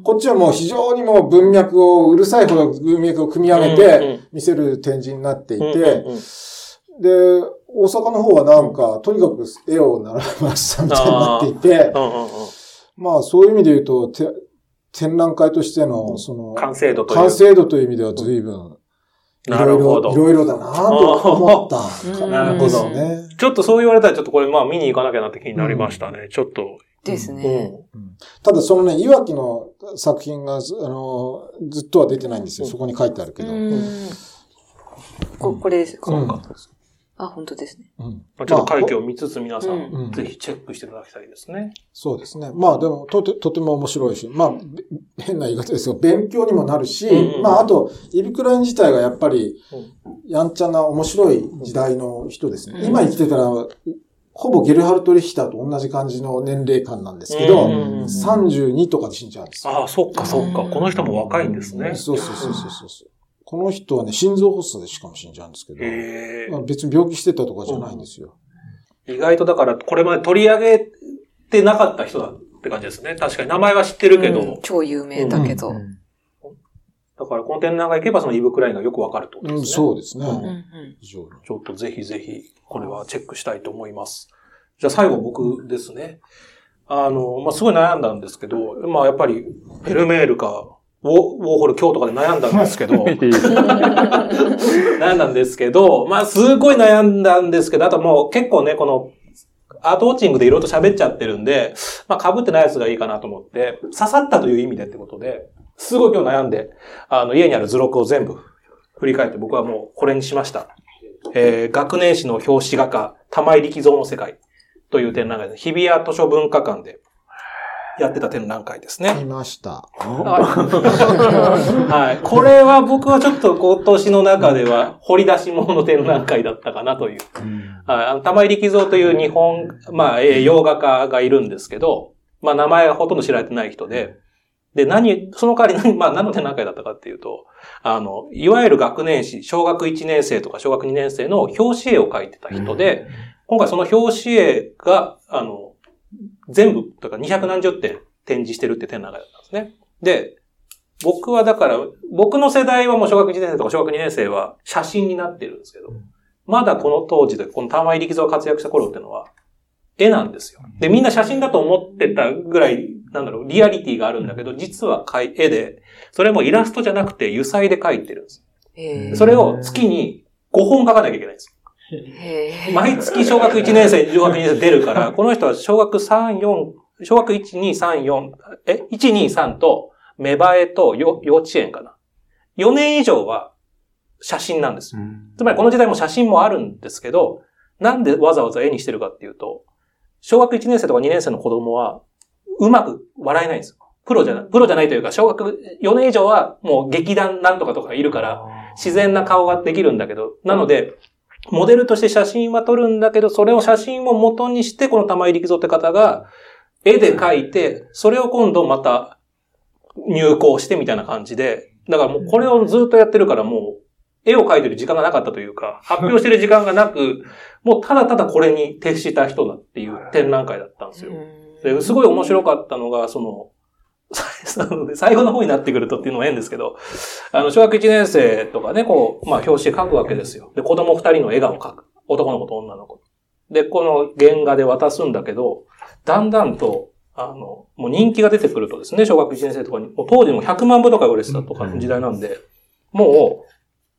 ん。こっちはもう非常にもう文脈を、うるさいほど文脈を組み上げて見せる展示になっていて、うん。うん。うん。で、大阪の方はなんか、とにかく絵を並べましたみたいになっていて、うんうんうんまあそういう意味で言うと、て展覧会としての、その、完成度という。完成度という意味では随分、いなろいろ、い。ろいろだなと思ったうんなるほどですね。ちょっとそう言われたらちょっとこれまあ見に行かなきゃなって気になりましたね。ちょっと。ですね。うん。ただそのね、いわきの作品がず、あの、ずっとは出てないんですよ。そこに書いてあるけど。うんここれですか、うんあ、本当ですね。うんまあちょっと会計を見つつ皆さん、うんぜひチェックしていただきたいですね。そうですね。まあでも、とて、とても面白いし、まあ、べ変な言い方ですが、勉強にもなるし、うんうんまああと、イビクライン自体がやっぱり、やんちゃな面白い時代の人ですね。うん今生きてたら、ほぼゲルハルト・リヒターと同じ感じの年齢感なんですけど、うんうんうん32とかで死んじゃうんですよ。ああ、そっかそっか。うんこの人も若いんですね。そうそうそうそうそう。この人はね、心臓発作でしかも死んじゃうんですけど、へえまあ、別に病気してたとかじゃないんですよ。意外とだから、これまで取り上げてなかった人だって感じですね。確かに名前は知ってるけど、うん超有名だけど。うんだからこの展覧会行けばそのイブ・クラインがよくわかるとうん、ですね。そうですね。うんうんうん非常に。ちょっとぜひぜひ、これはチェックしたいと思います。じゃあ最後僕ですね。あの、まあ、すごい悩んだんですけど、まあ、やっぱり、フェルメールか、ウォーホル今日とかで悩んだんですけど、悩んだんですけど、まあ、すごい悩んだんですけど、あともう結構ね、この、アートウォッチングでいろいろと喋っちゃってるんで、まあ、被ってないやつがいいかなと思って、刺さったという意味でってことで、すごい今日悩んで、あの、家にある図録を全部振り返って僕はもうこれにしました。えー、学年誌の表紙画家、玉井力蔵の世界という展覧会です。日比谷図書文化館でやってた展覧会ですね。見ました。はい。これは僕はちょっと今年の中では掘り出し物の展覧会だったかなという。はい。あの、玉井力蔵という日本、まあ、えー洋画家がいるんですけど、まあ、名前がほとんど知られてない人で、で、何、その代わり何、まあ、何の展覧会だったかっていうと、あの、いわゆる学年誌、小学1年生とか小学2年生の表紙絵を描いてた人で、今回その表紙絵が、あの、全部、とか200何十点展示してるって展覧会だったんですね。で、僕はだから、僕の世代はもう小学1年生とか小学2年生は写真になってるんですけど、まだこの当時で、この玉井力蔵が活躍した頃っていうのは、絵なんですよ。で、みんな写真だと思ってたぐらい、なんだろう、リアリティがあるんだけど、実は絵で、それもイラストじゃなくて油彩で描いてるんです。それを月に5本描かなきゃいけないんです。毎月小学1年生、小学2年生出るから、この人は小学3、4、小学1、2、3、4、え、1、2、3と、芽生えとよ幼稚園かな。4年以上は写真なんですよ。つまりこの時代も写真もあるんですけど、なんでわざわざ絵にしてるかっていうと、小学1年生とか2年生の子供は、うまく笑えないんですよ。プロじゃない、プロじゃないというか、小学4年以上はもう劇団なんとかとかいるから、自然な顔ができるんだけど、なので、モデルとして写真は撮るんだけど、それを写真を元にして、この玉井力蔵って方が、絵で描いて、それを今度また入稿してみたいな感じで、だからもうこれをずっとやってるからもう、絵を描いてる時間がなかったというか、発表してる時間がなく、もうただただこれに徹した人だっていう展覧会だったんですよ。で、すごい面白かったのが、その、最後の方になってくるとっていうのも変ですけど、あの、小学1年生とかね、こう、まあ、表紙描くわけですよ。で、子供2人の笑顔を描く。男の子と女の子。で、この原画で渡すんだけど、だんだんと、あの、もう人気が出てくるとですね、小学1年生とかに、もう当時も100万部とか売れてたとかの時代なんで、もう、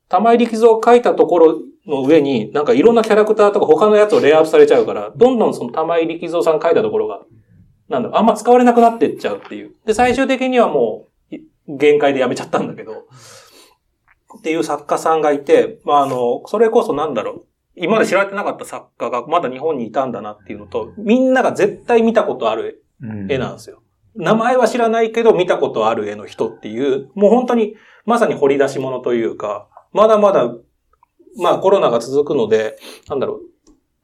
玉井力蔵を描いたところの上に、なんかいろんなキャラクターとか他のやつをレイアウトされちゃうから、どんどんその玉井力蔵さん描いたところが、なんだろう、あんま使われなくなってっちゃうっていう。で、最終的にはもう、い限界でやめちゃったんだけど、っていう作家さんがいて、まあ、あの、それこそなんだろう、今まで知られてなかった作家がまだ日本にいたんだなっていうのと、みんなが絶対見たことある絵なんですよ。名前は知らないけど見たことある絵の人っていう、もう本当にまさに掘り出し物というか、まだまだ、まあコロナが続くので、なんだろう、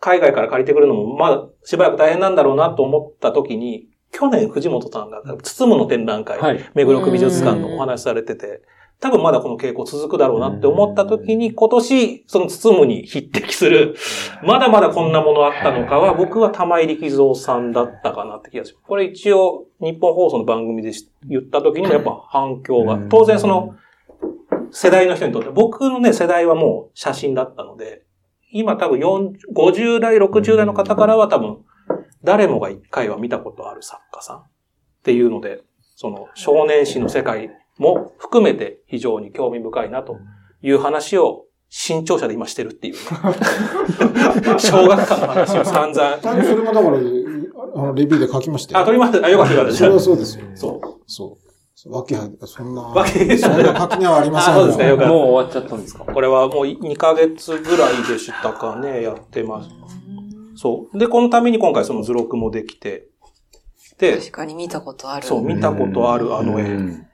海外から借りてくるのもまだしばらく大変なんだろうなと思った時に、去年藤本さんが包むの展覧会、はい。目黒区美術館のお話しされてて、多分まだこの傾向続くだろうなって思った時に、今年、その包むに匹敵する、まだまだこんなものあったのかは、僕は玉井力蔵さんだったかなって気がします。これ一応、日本放送の番組でし言った時にもやっぱ反響が、当然その、世代の人にとって、僕のね、世代はもう写真だったので、今多分4 50代、60代の方からは多分、誰もが一回は見たことある作家さんっていうので、その少年誌の世界も含めて非常に興味深いなという話を新潮社で今してるっていう、ね。小学館の話を散々。それもだから、あの、レビューで書きましたよ。あ、撮りました。あ、よかった。それはそうですよ。そう。そわけは、そんな、わけそんな垣根はありませんあそうですかよかったもう終わっちゃったんですか？これはもう2ヶ月ぐらいでしたかね、やってます。そう。で、このために今回その図録もできて、で、確かに見たことある。そう、見たことあるあの絵。うん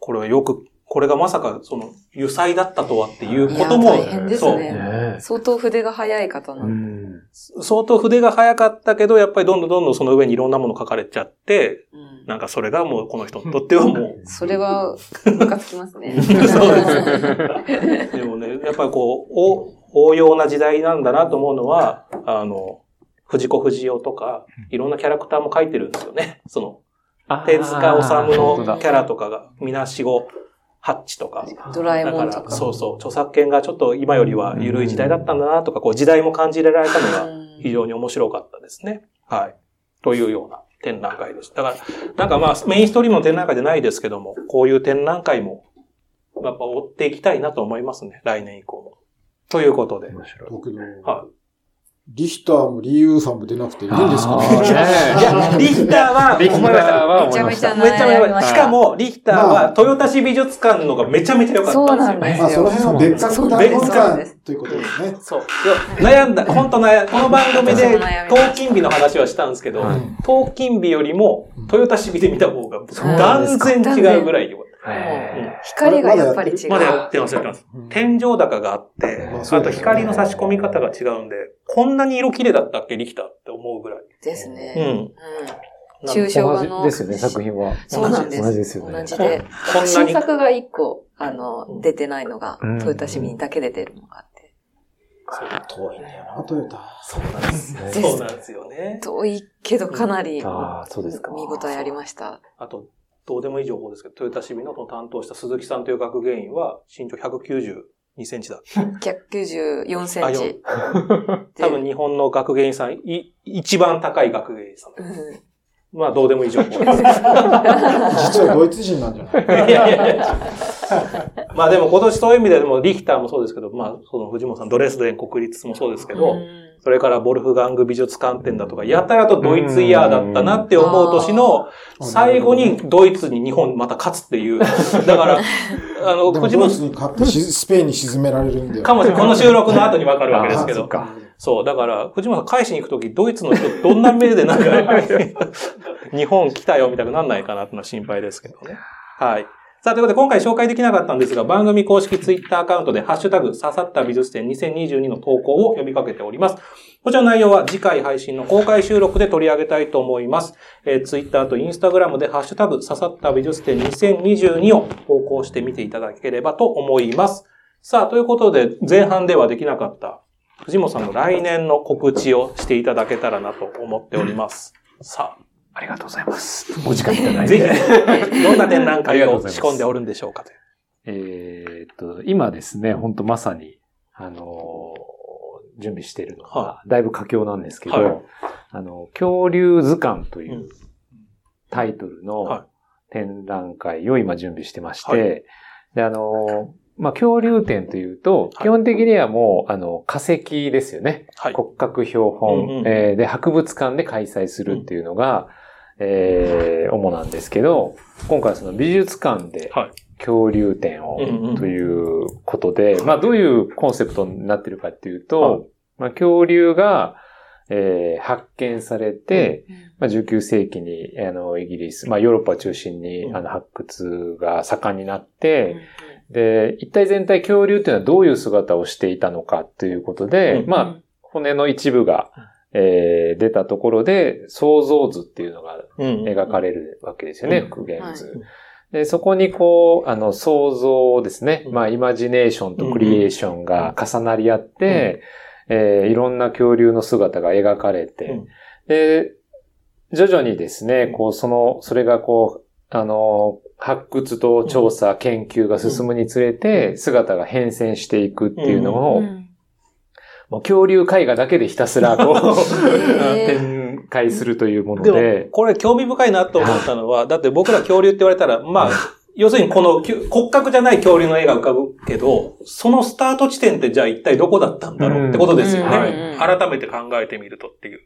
これはよく、これがまさかその、油彩だったとはっていうこといもや大変、ですそう、ね。ね相当筆が早い方な。ん相当筆が早かったけど、やっぱりどんどんどんどんその上にいろんなもの書かれちゃって、うん。なんかそれがもうこの人にとってはもう、それは、ムカつきますね。そうですでもね、やっぱりこう、お応用な時代なんだなと思うのは、あの、藤子不二雄とか、いろんなキャラクターも書いてるんですよね。その、手塚治虫のキャラとかが、みなしご、ハッチとか。ドラえだから、もんとか。そうそう、著作権がちょっと今よりは緩い時代だったんだなとか、こう時代も感じられたのがうん非常に面白かったですね。はい。というような展覧会です。だから、なんかまあメインストリームの展覧会じゃないですけども、こういう展覧会も、やっぱ追っていきたいなと思いますね。来年以降も。ということで。面白い。だけど、はリヒターもリユーさんも出なくていいんですかねい。いや、リヒターは、リヒター。はめちゃめちゃめちゃめちゃししかも、リヒターまあは、豊田市美術館のがめちゃめちゃ良かったんですよ。そうなんですまあ、その辺は別格なんですそうなんで館すということですね。そう。悩んだ、本当悩ん この番組で、私も悩みました東金美の話はしたんですけど、はい東金美よりも、豊田市美で見た方が、断然違うぐらい良かった。へ光がやっぱり違う。まだやってます、やってます。うん天井高があって、まあそうあと光の差し込み方が違うんで、こんなに色綺麗だったっけ、リヒターって思うぐらい。ですね。うん。うん。抽ー象画の。ですよね、作品は。そうなんです。同じですよね。同じで。こんなに。新作が一個、あの、出てないのがうん、トヨタ市民だけで出るのがあって。遠いんだよな、トヨタ。そうなんですねそうなんですよね。遠いけどかなり、ああ、そうですか。見応えありました。あと、どうでもいい情報ですけど、トヨタ市民の担当した鈴木さんという学芸員は、身長192センチだ。194センチ。多分日本の学芸員さん、い、一番高い学芸員さん。うんまあ、どうでもいい情報です。実はドイツ人なんじゃない？いやいやいやまあでも今年そういう意味でも、リヒターもそうですけど、まあ、その藤本さん、ドレスデン国立もそうですけど、うんそれからボルフガング美術館展だとか、やたらとドイツイヤーだったなって思う年の、最後にドイツに日本また勝つっていう。だから、あの、藤本ドイツに勝ってしスペインに沈められるんだよ。かもしれない。この収録の後にわかるわけですけど。そう、だから、藤本さん返しに行くとき、ドイツの人、どんな目でなんか、日本来たよみたいになんないかなってのは心配ですけどね。はい。さあ、ということで、今回紹介できなかったんですが、番組公式ツイッターアカウントで、ハッシュタグ、刺さった美術展2022の投稿を呼びかけております。こちらの内容は次回配信の公開収録で取り上げたいと思います。えー、ツイッターとインスタグラムで、ハッシュタグ、刺さった美術展2022を投稿してみていただければと思います。さあ、ということで、前半ではできなかった藤本さんの来年の告知をしていただけたらなと思っております。さありがとうございます。お時間いただあ、いて。ぜひ、どんな展覧会を仕込んでおるんでしょうかという。えーっと、今ですね、本当まさに、あのー準備しているのが、はだいぶ佳境なんですけど、はいあの、恐竜図鑑といううんタイトルはいの展覧会を今準備してまして、はいで、あのーまあ、恐竜展というと、はい基本的にはもう、あの、化石ですよね。はい。骨格標本、うんうんえーで、博物館で開催するっていうのが、えー主なんですけど、今回はその美術館ではい。恐竜展をということで、まあどういうコンセプトになってるかっていうと、はい。まあ恐竜が、えー発見されて、まあ、19世紀にあのイギリス、まあヨーロッパを中心にうん。あの発掘が盛んになって、で、一体全体恐竜っていうのはどういう姿をしていたのかということで、うんまあ骨の一部が、えー出たところで想像図っていうのがうん描かれるわけですよね、うん。復元図。はで、そこにこう、あの、想像ですね。うん。まあ、イマジネーションとクリエーションが重なり合って、えーいろんな恐竜の姿が描かれて、うん。で、徐々にですね、こう、その、それがこう、あの、発掘と調査、研究が進むにつれて、姿が変遷していくっていうのを、うんもう恐竜絵画だけでひたすらこう、展開するというものでもで、、これ興味深いなと思ったのは、だって僕ら恐竜って言われたら、まあ、要するにこの骨格じゃない恐竜の絵が浮かぶけど、そのスタート地点ってじゃあ一体どこだったんだろうってことですようんね。はい改めて考えてみるとっていう。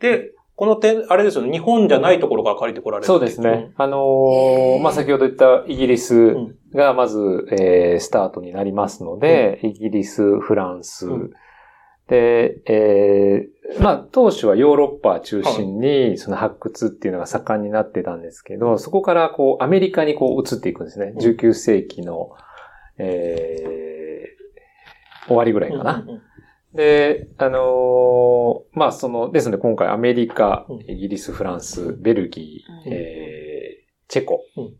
で、この点、あれですよね、日本じゃないところから借りてこられるそうですね。。あのーまあ、先ほど言ったイギリスがまず、えースタートになりますので、イギリス、フランス、うん。で、えーまあ、当初はヨーロッパ中心に、その発掘っていうのが盛んになってたんですけど、そこからこう、アメリカにこう移っていくんですね。うん。19世紀の、えー終わりぐらいかな。うんうんで、あのーまあ、その、ですので今回アメリカうん、イギリス、フランス、ベルギー、うんえーチェコうん、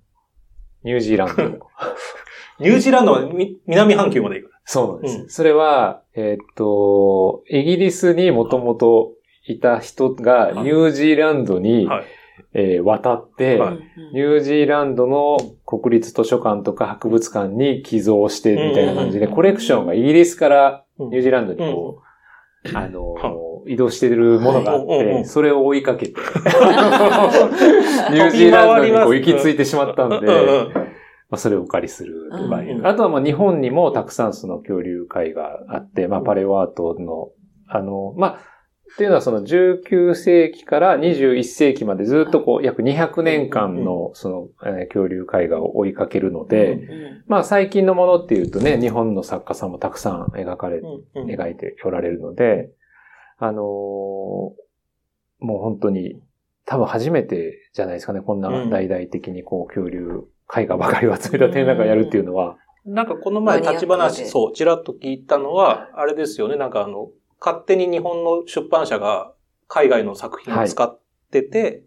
ニュージーランド。ニュージーランドはみ南半球まで行く。そうなんです。うんそれは、えーっと、イギリスにもともといた人がはいニュージーランドに、はいえー渡って、はい。ニュージーランドの国立図書館とか博物館に寄贈してみたいな感じで、うんコレクションがイギリスからうん。ニュージーランドにこう、あのは移動してるものがあって、それを追いかけて、ニュージーランドにこう行き着いてしまったんで、うんうんまあ、それをお借りするとかあとはまあ日本にもたくさんその恐竜会があって、まあパレオアートの、あの、まあ、っていうのはその19世紀から21世紀までずっとこう約200年間のその、えー恐竜絵画を追いかけるので、うんまあ最近のものっていうとね、日本の作家さんもたくさん描かれ、描いておられるので、あのーもう本当に多分初めてじゃないですかね、こんな大々的にこう恐竜絵画ばかりを集めた展覧会やるっていうのは。なんかこの前立ち話、そう、ちらっと聞いたのは、あれですよね、なんかあの、勝手に日本の出版社が海外の作品を使ってて、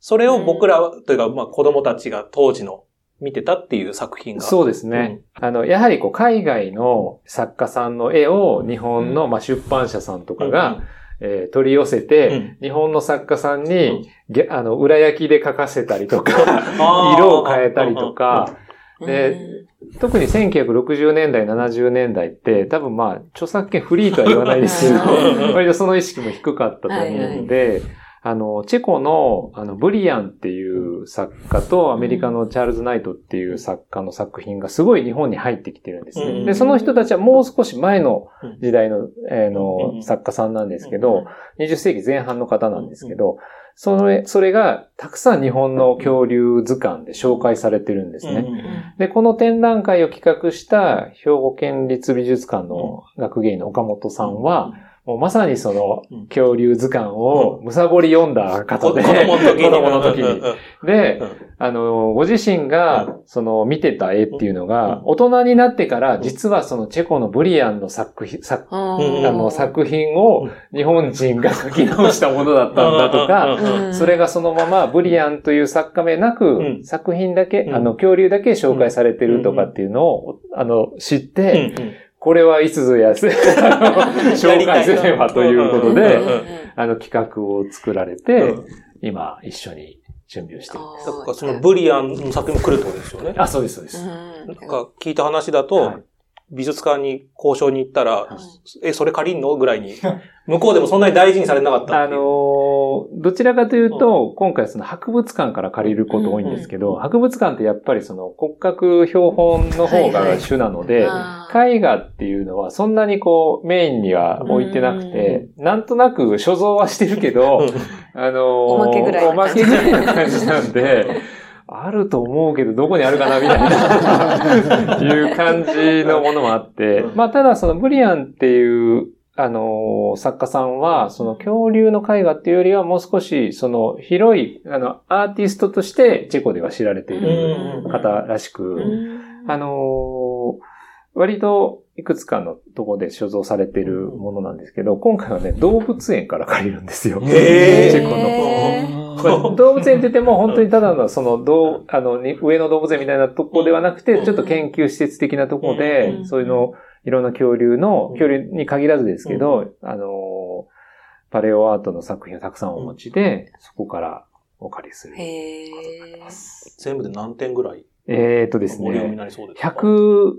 それを僕ら、というか、まあ子供たちが当時の見てたっていう作品が。そうですね。あの、やはりこう海外の作家さんの絵を日本のまあ出版社さんとかが、えー取り寄せて、うん。日本の作家さんうん。に、げあの、裏焼きで描かせたりとか、色を変えたりとか、でうん特に1960年代、70年代って、多分まあ、著作権フリーとは言わないです。けうんど、割とその意識も低かったと思うので、あの、チェコの、あの、ブリアンっていう作家と、アメリカのチャールズ・ナイトっていう作家の作品がすごい日本に入ってきてるんですね。うん。で、その人たちはもう少し前の時代の、えーうん。の作家さんなんですけど、20世紀前半の方なんですけど、それ、それがたくさん日本の恐竜図鑑で紹介されてるんですね。うんで、この展覧会を企画した兵庫県立美術館の学芸員の岡本さんは、もうまさにそのうん。恐竜図鑑をむさぼり読んだ方で、子供の時に。子供の時に。でうん、あの、ご自身が、その、見てた絵っていうのが、大人になってから、実はそのチェコのブリアンの作品、作あの、作品をうん。日本人が書き直したものだったんだとか、うん。それがそのままブリアンという作家名なく、うん。作品だけ、うん。あの、恐竜だけ紹介されてるとかっていうのを、あの、知って、これはいつぞや 紹介すればということで、うんあの、企画を作られて、うん今、一緒に準備をしてるんです。だからそのブリアンの作品も来るってことですよね。あ、そうです、そうです。うんなんか聞いた話だと、はい美術館に交渉に行ったら、え、それ借りんの？ぐらいに、向こうでもそんなに大事にされなかったあっていう。どちらかというと、今回その博物館から借りること多いんですけど、博物館ってやっぱりその骨格標本の方が主なので、あー。絵画っていうのはそんなにこうメインには置いてなくて、なんとなく所蔵はしてるけど、あのーおまけぐらいおまけぐらいな感じなんで、あると思うけどどこにあるかなみたいな、いう感じのものもあって、まあただそのブリアンっていう、あのー作家さんは、その恐竜の絵画っていうよりはもう少し、その広い、あの、アーティストとしてチェコでは知られているうん。方らしく、うん。あのー割といくつかのところで所蔵されているものなんですけど、今回はね、動物園から借りるんですよ。へー。チェコの。動物園って言っても本当にただのその、どう、あの、に上野動物園みたいなとこではなくて、ちょっと研究施設的なとこで、ん。そういうの、いろんな恐竜の、恐竜に限らずですけど、あの、パレオアートの作品をたくさんお持ちで、そこからお借りする。へー。全部で何点ぐらい？えーっとですボリュームにね、なりそうですか？100、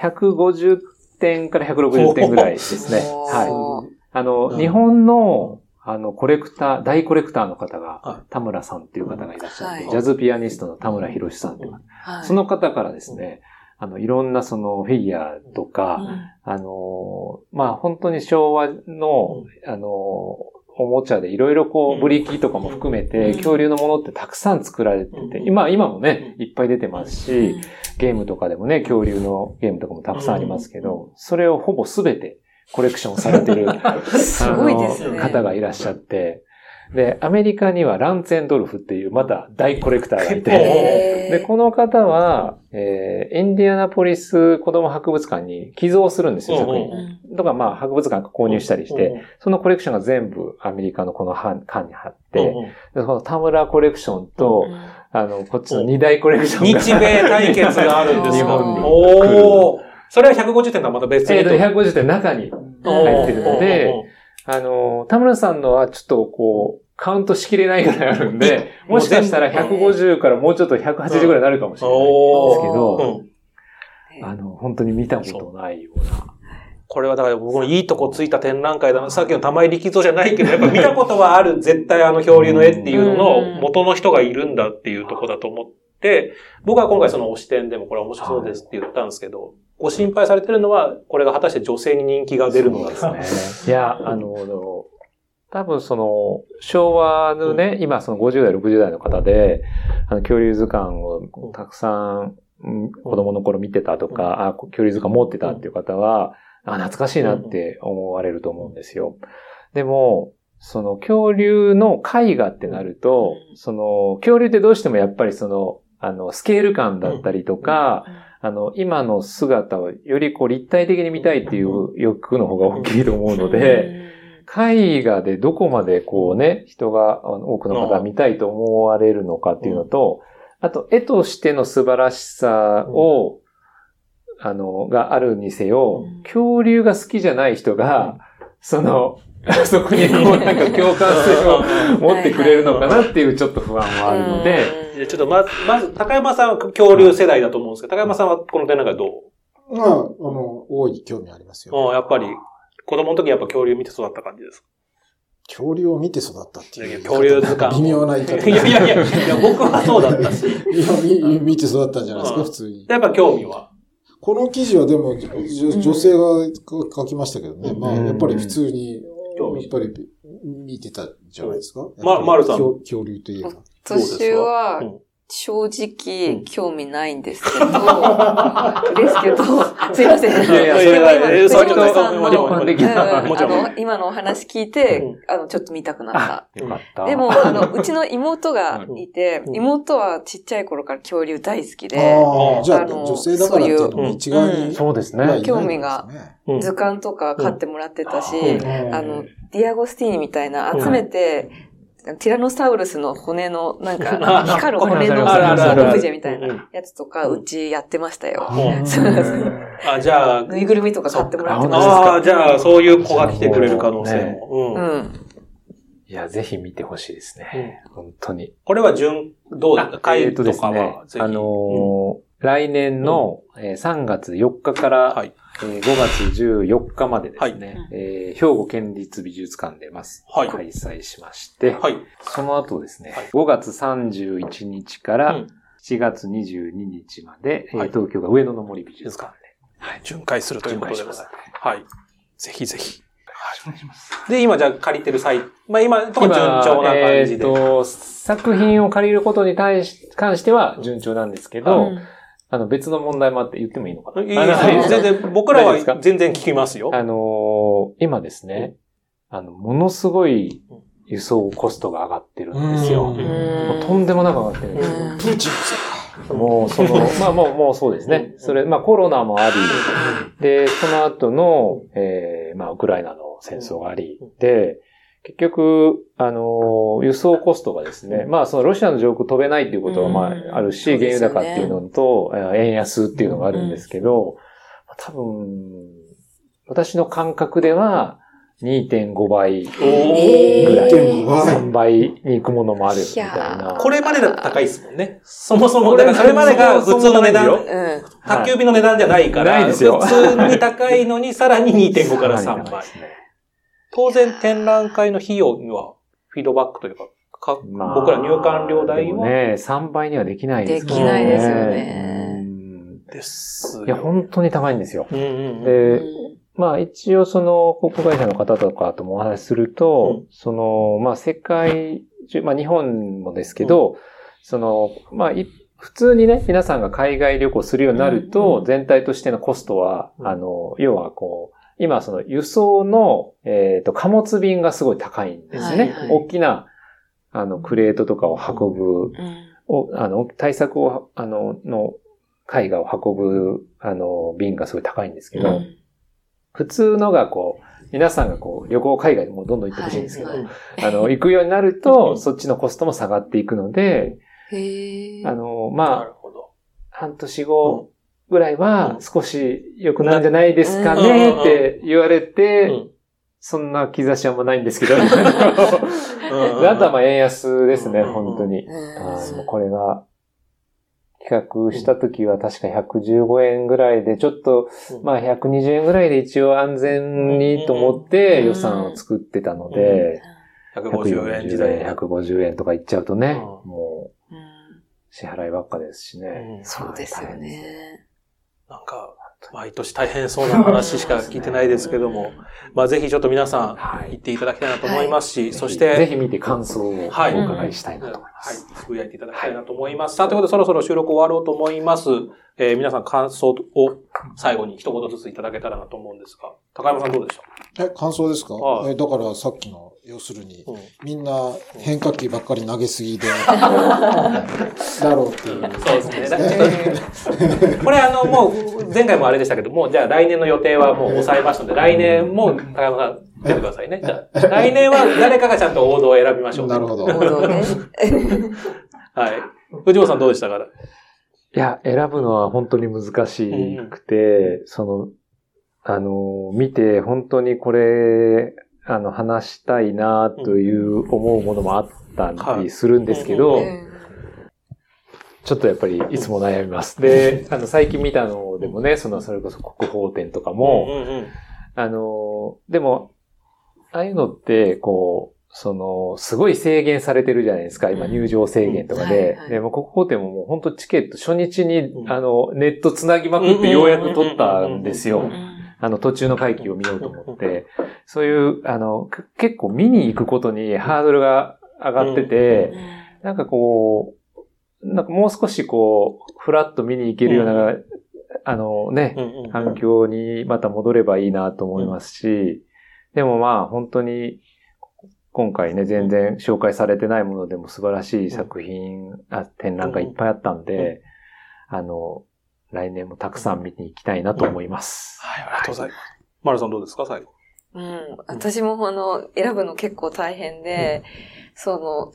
150点から160点ぐらいですね。はい。あの、うん。日本の、あの、コレクター、大コレクターの方はが、田村さんっていう方がいらっしゃって、はい。ジャズピアニストの田村博さんっていう方はい。その方からですね、あの、いろんなそのフィギュアとか、うん。あの、まあ、本当に昭和の、あの、おもちゃでいろいろこうん。う、ブリキとかも含めて、うん。恐竜のものってたくさん作られてて、うん。今、今もね、いっぱい出てますし、うん。ゲームとかでもね、恐竜のゲームとかもたくさんありますけど、それをほぼすべてコレクションされてる すごいですね。方がいらっしゃって、で、アメリカにはランツェンドルフっていうまた大コレクターがいて、で、この方は、えー、インディアナポリス子供博物館に寄贈するんですよ、作品。うん。とか、まあ、博物館が購入したりして、そのコレクションが全部アメリカのこの版館に貼って、でこの田村コレクションと、あの、こっちの二大コレクションが。日米対決があるんですよ。日本におー。それは150点とはまた別にえっと、150点中に入ってるので、あの、田村さんのはちょっとこう、カウントしきれないぐらいあるんで、もしかしたら150からもうちょっと180ぐらいになるかもしれないですけど、うんあの、本当に見たことないような。これはだから僕のいいとこついた展覧会だな。さっきの玉井力蔵じゃないけど、やっぱ見たことはある絶対あの恐竜の絵っていうのの元の人がいるんだっていうとこだと思って、僕は今回その推し展でもこれ面白そうですって言ったんですけど、ご心配されてるのは、これが果たして女性に人気が出るのかですね。いや、あの、多分その、昭和のね、今その50代、60代の方で、あの、恐竜図鑑をたくさん、うん子供の頃見てたとか、あ、恐竜図鑑持ってたっていう方は、あ、懐かしいなって思われると思うんですよ。でも、その恐竜の絵画ってなると、その恐竜ってどうしてもやっぱりその、あの、スケール感だったりとか、あの、今の姿をよりこう立体的に見たいっていう欲の方が大きいと思うので、絵画でどこまでこうね、人が、多くの方が見たいと思われるのかっていうのと、あと、絵としての素晴らしさを、あの、があるにせようん、恐竜が好きじゃない人が、その、そこにこうなんか共感性を持ってくれるのかなっていうちょっと不安はあるので、ちょっとまず、まず、高山さんは恐竜世代だと思うんですけど、高山さんはこの展覧会どう？まあ、あの、大いに興味ありますよ。うんやっぱり、子供の時やっぱ恐竜見て育った感じですか？恐竜を見て育ったっていう。恐竜図鑑を微妙な言い方。いやいやいや、いや僕はそうだったし。いや見見て育ったんじゃないですか、うん普通に。やっぱ興味は。この記事はでも、女性が書きましたけどね。まあ、うんやっぱり普通に、興味やっぱり見てたんじゃないですか？ままるさん恐恐竜といえば。私はうん、正直、興味ないんですけど、ですけど、すいません。いやいやでも今えーそれ藤本さんの、一般的なうんもちろん。あの、今のお話聞いて、うん。あの、ちょっと見たくなった。よかった。でも、あの、うちの妹がいてう、ん。妹はちっちゃい頃から恐竜大好きで、ああ、じゃあ、女性だからっていう。そうですね。興味が図鑑とか買ってもらってたし、うん。あの、ディアゴスティーニみたいな集めて、ティラノサウルスの骨の、なんか、光る骨のあるあるあるオブジェみたいなやつとか、うちやってましたよ。うんそうそうあ、じゃあ、ぬいぐるみとか買ってもらってまあした。ああ、じゃあ、そういう子が来てくれる可能性も。ううんん。いや、ぜひ見てほしいですね。本当に。これは順、どうだった？え回ーとですねは、ぜひ。あのー来年のえー3月4日からはい。えー5月14日までですね、はい。えー兵庫県立美術館でます。はい。開催しまして、はい。その後ですね、はい。5月31日からうん。7月22日まで、えーはい。東京が上野の森美術館で巡回するということで巡回します。はい。ぜひぜひ。で、今じゃあ借りてる際、まあ今、とも順調な感じで。えーと、作品を借りることに対し、関しては順調なんですけど、うんあの別の問題もあって言ってもいいのかな？いいですよ。全然、僕らは全然聞きますよ。あのー今ですね、あの、ものすごい輸送コストが上がってるんですよ。うん。もうとんでもなく上がってるんですよ。うん。プーチンさもう、その、まあもう、もうそうですね。それ、まあコロナもあり、で、その後の、えーまあウクライナの戦争があり、で、結局、あのー輸送コストがですね、まあそのロシアの上空飛べないっていうことはまうん。ああるし、原油高っていうのと、えー円安っていうのがあるんですけど、多分、私の感覚では2.5倍ぐらい、2.5倍。3倍に行くものもあるみたいな。これまでだと高いですもんね。そもそも、だからそれまでが普通の値段。宅急便の値段じゃないから、ないですよ。普通に高いのにさらに2.5から3倍当然展覧会の費用にはフィードバックというか、かまあ僕ら入館料代は、ね、3倍にはできないですからできないですよね。うん。ですよ。いや、本当に高いんですよ。うんうんうんで、まあ一応その航空会社の方とかともお話しすると、うん。その、まあ世界中、まあ日本もですけど、その、まあい普通にね、皆さんが海外旅行するようになると、うん。全体としてのコストは、うん。あの、要はこう、今その輸送の、えっ、と、貨物便がすごい高いんですね。はいはい大きな、あの、クレートとかを運ぶ、うん。を、あの、対策を、あの、の、絵画を運ぶ、あの、便がすごい高いんですけど、うん普通のがこう、皆さんがこう、旅行海外にもどんどん行ってほしいんですけど、はいあの、行くようになるうと、んそっちのコストも下がっていくので。あの、なまあ、るほど。半年後ぐらいうん。は少し良くなるんじゃないですかうん。ねって言われて、うん。そんな兆しはあんまないんですけど、うん。であとはまあ円安ですね、うん。本当に。これが、企画した時は確か115円ぐらいで、ちょっと、まあ120円ぐらいで一応安全にと思ってうん。予算を作ってたので、150円時140代円、150円とかいっちゃうとね、うん。もううん。支払いばっかですしね。うん。そうですよね。なんか、毎年大変そうな話しか聞いてないですけども、まあぜひちょっと皆さんはい。行っていただきたいなと思いますし、そしぜて、ひ見て感想をおはい伺いしたいなと思いまはい。す。、つぶやいていただきたいなと思います。さあ、ということでそろそろ収録終わろうと思います。えー皆さん感想を最後に一言ずついただけたらなと思うんですが、高山さんどうでしえ、感想ですか？はい。えだからさっきの、要するにみんな変化球ばっかり投げすぎで、だろうっていう。そうですね。これあの、もう、前回もあれでしたけど、もうじゃあ来年の予定はもう抑えましたので、来年も高山さん出てくださいね。じゃあ、来年は誰かがちゃんと王道を選びましょう。なるほど。王道ね。はい。藤本さんどうでしたか？いや、選ぶのは本当に難しくて、その、あの、見て本当にこれ、あの、話したいなという思うものもあったりするんですけど、うん。ちょっとやっぱりいつも悩みます。で、あの、最近見たのでもね、その、それこそ国宝展とかも、あの、でも、ああいうのって、こう、その、すごい制限されてるじゃないですか。今、うん。入場制限とかで。は。いでも、国宝展ももう本当チケット初日にう、ん。あの、ネットつなぎまくってようやく取ったんですよ。うん。あの、途中の会期を見ようと思って。そういう、あの、け結構見に行くことにハードルが上がってて、なんかこう、なんかもう少しこう、フラッと見に行けるような、あのね、環境にまた戻ればいいなと思いますし、でもまあ本当に今回ね、全然紹介されてないものでも素晴らしい作品、あ展覧会いっぱいあったんで、あの、来年もたくさん見に行きたいなと思います。はい、ありがとうございます。マルさんどうですか最後？うん。私もあの、選ぶの結構大変で、その、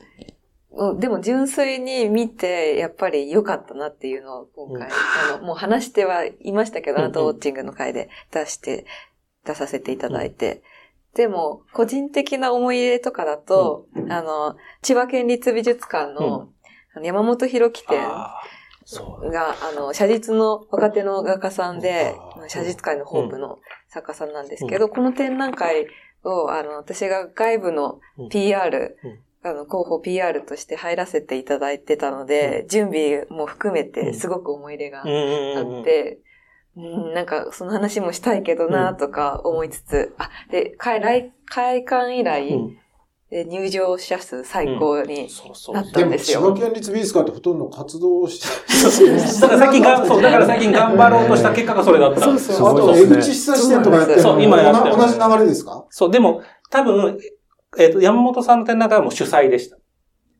うんでも純粋に見て、やっぱり良かったなっていうのを今回、あの、もう話してはいましたけど、うんアートウォッチングの回で出して、出させていただいて。でも、個人的な思い入れとかだと、あの、千葉県立美術館の、あの山本博樹展。が、あの、写実の若手の画家さんで写実界のホープの作家さんなんですけど、この展覧会を、あの、私が外部のうん。PR、うん。あの、広報 PR として入らせていただいてたので、準備も含めてすごく思い入れがあって、うん、なんかその話もしたいけどなとか思いつつ、あ、で、開来開館以来、入場者数最高にそうそう。なったでも、んですよ。千葉県立美術館ってほとんど活動して、だから最近が、そう、だから最近頑張ろうとした結果がそれだった。そうそう。あと、江口久志店とかやってる。のそう今やってる。同じ流れですか？そう、でも、多分、えっ、と、山本さんの展覧会はもう主催でした。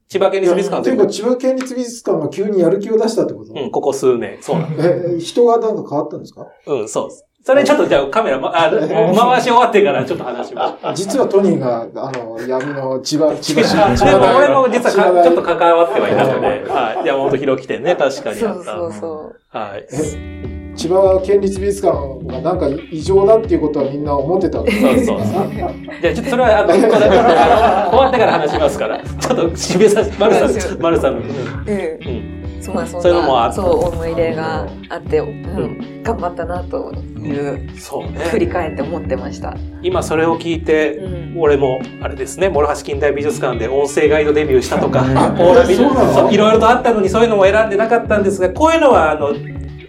千葉県立美術館というか、千葉県立美術館が急にやる気を出したってこと？うん、ここ数年。そうなんえ、人がなんか変わったんですか？うん、そうです。それちょっとじゃあカメラ、ま、あ回し終わってからちょっと話しましょう。実はトニーが、あの、闇の千葉、千葉市、あ でも俺も実はちょっと関わってはいたので、はい。山本博樹店ね、確かにあった。そうそうそう。はい。千葉県立美術館がなんか異常だっていうことはみんな思ってたわけそうそうそう。じゃあちょっとそれは、あの、終わってから話しますから、ちょっと締めさせ、丸さん、丸さんの。うん。うん。そうまあそういうのもあそう思い入れがあって、うん、頑張ったなというそう振りね。返って思ってました。今それを聞いて、うん俺も、あれですね、諸橋近代美術館で音声ガイドデビューしたとか、いろいろとあったのにそういうのも選んでなかったんですが、こういうのは、あの、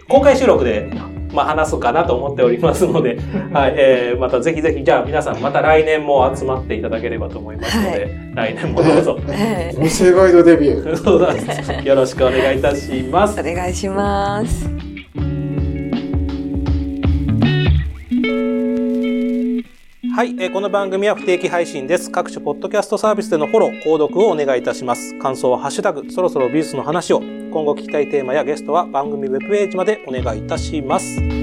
公開収録でまあ、話すかなと思っておりますので、はい、えー、またぜひぜひ、じゃあ皆さんまた来年も集まっていただければと思いますので、来年もどうぞ。は い音声ガイドデビュー。そうなんですよろしくお願いいたしますお。願いします。はい、えーこの番組は不定期配信です。各種ポッドキャストサービスでのフォロー、購読をお願いいたします。感想はハッシュタグ、そろそろ美術の話を。今後聞きたいテーマやゲストは番組ウェブページまでお願いいたします。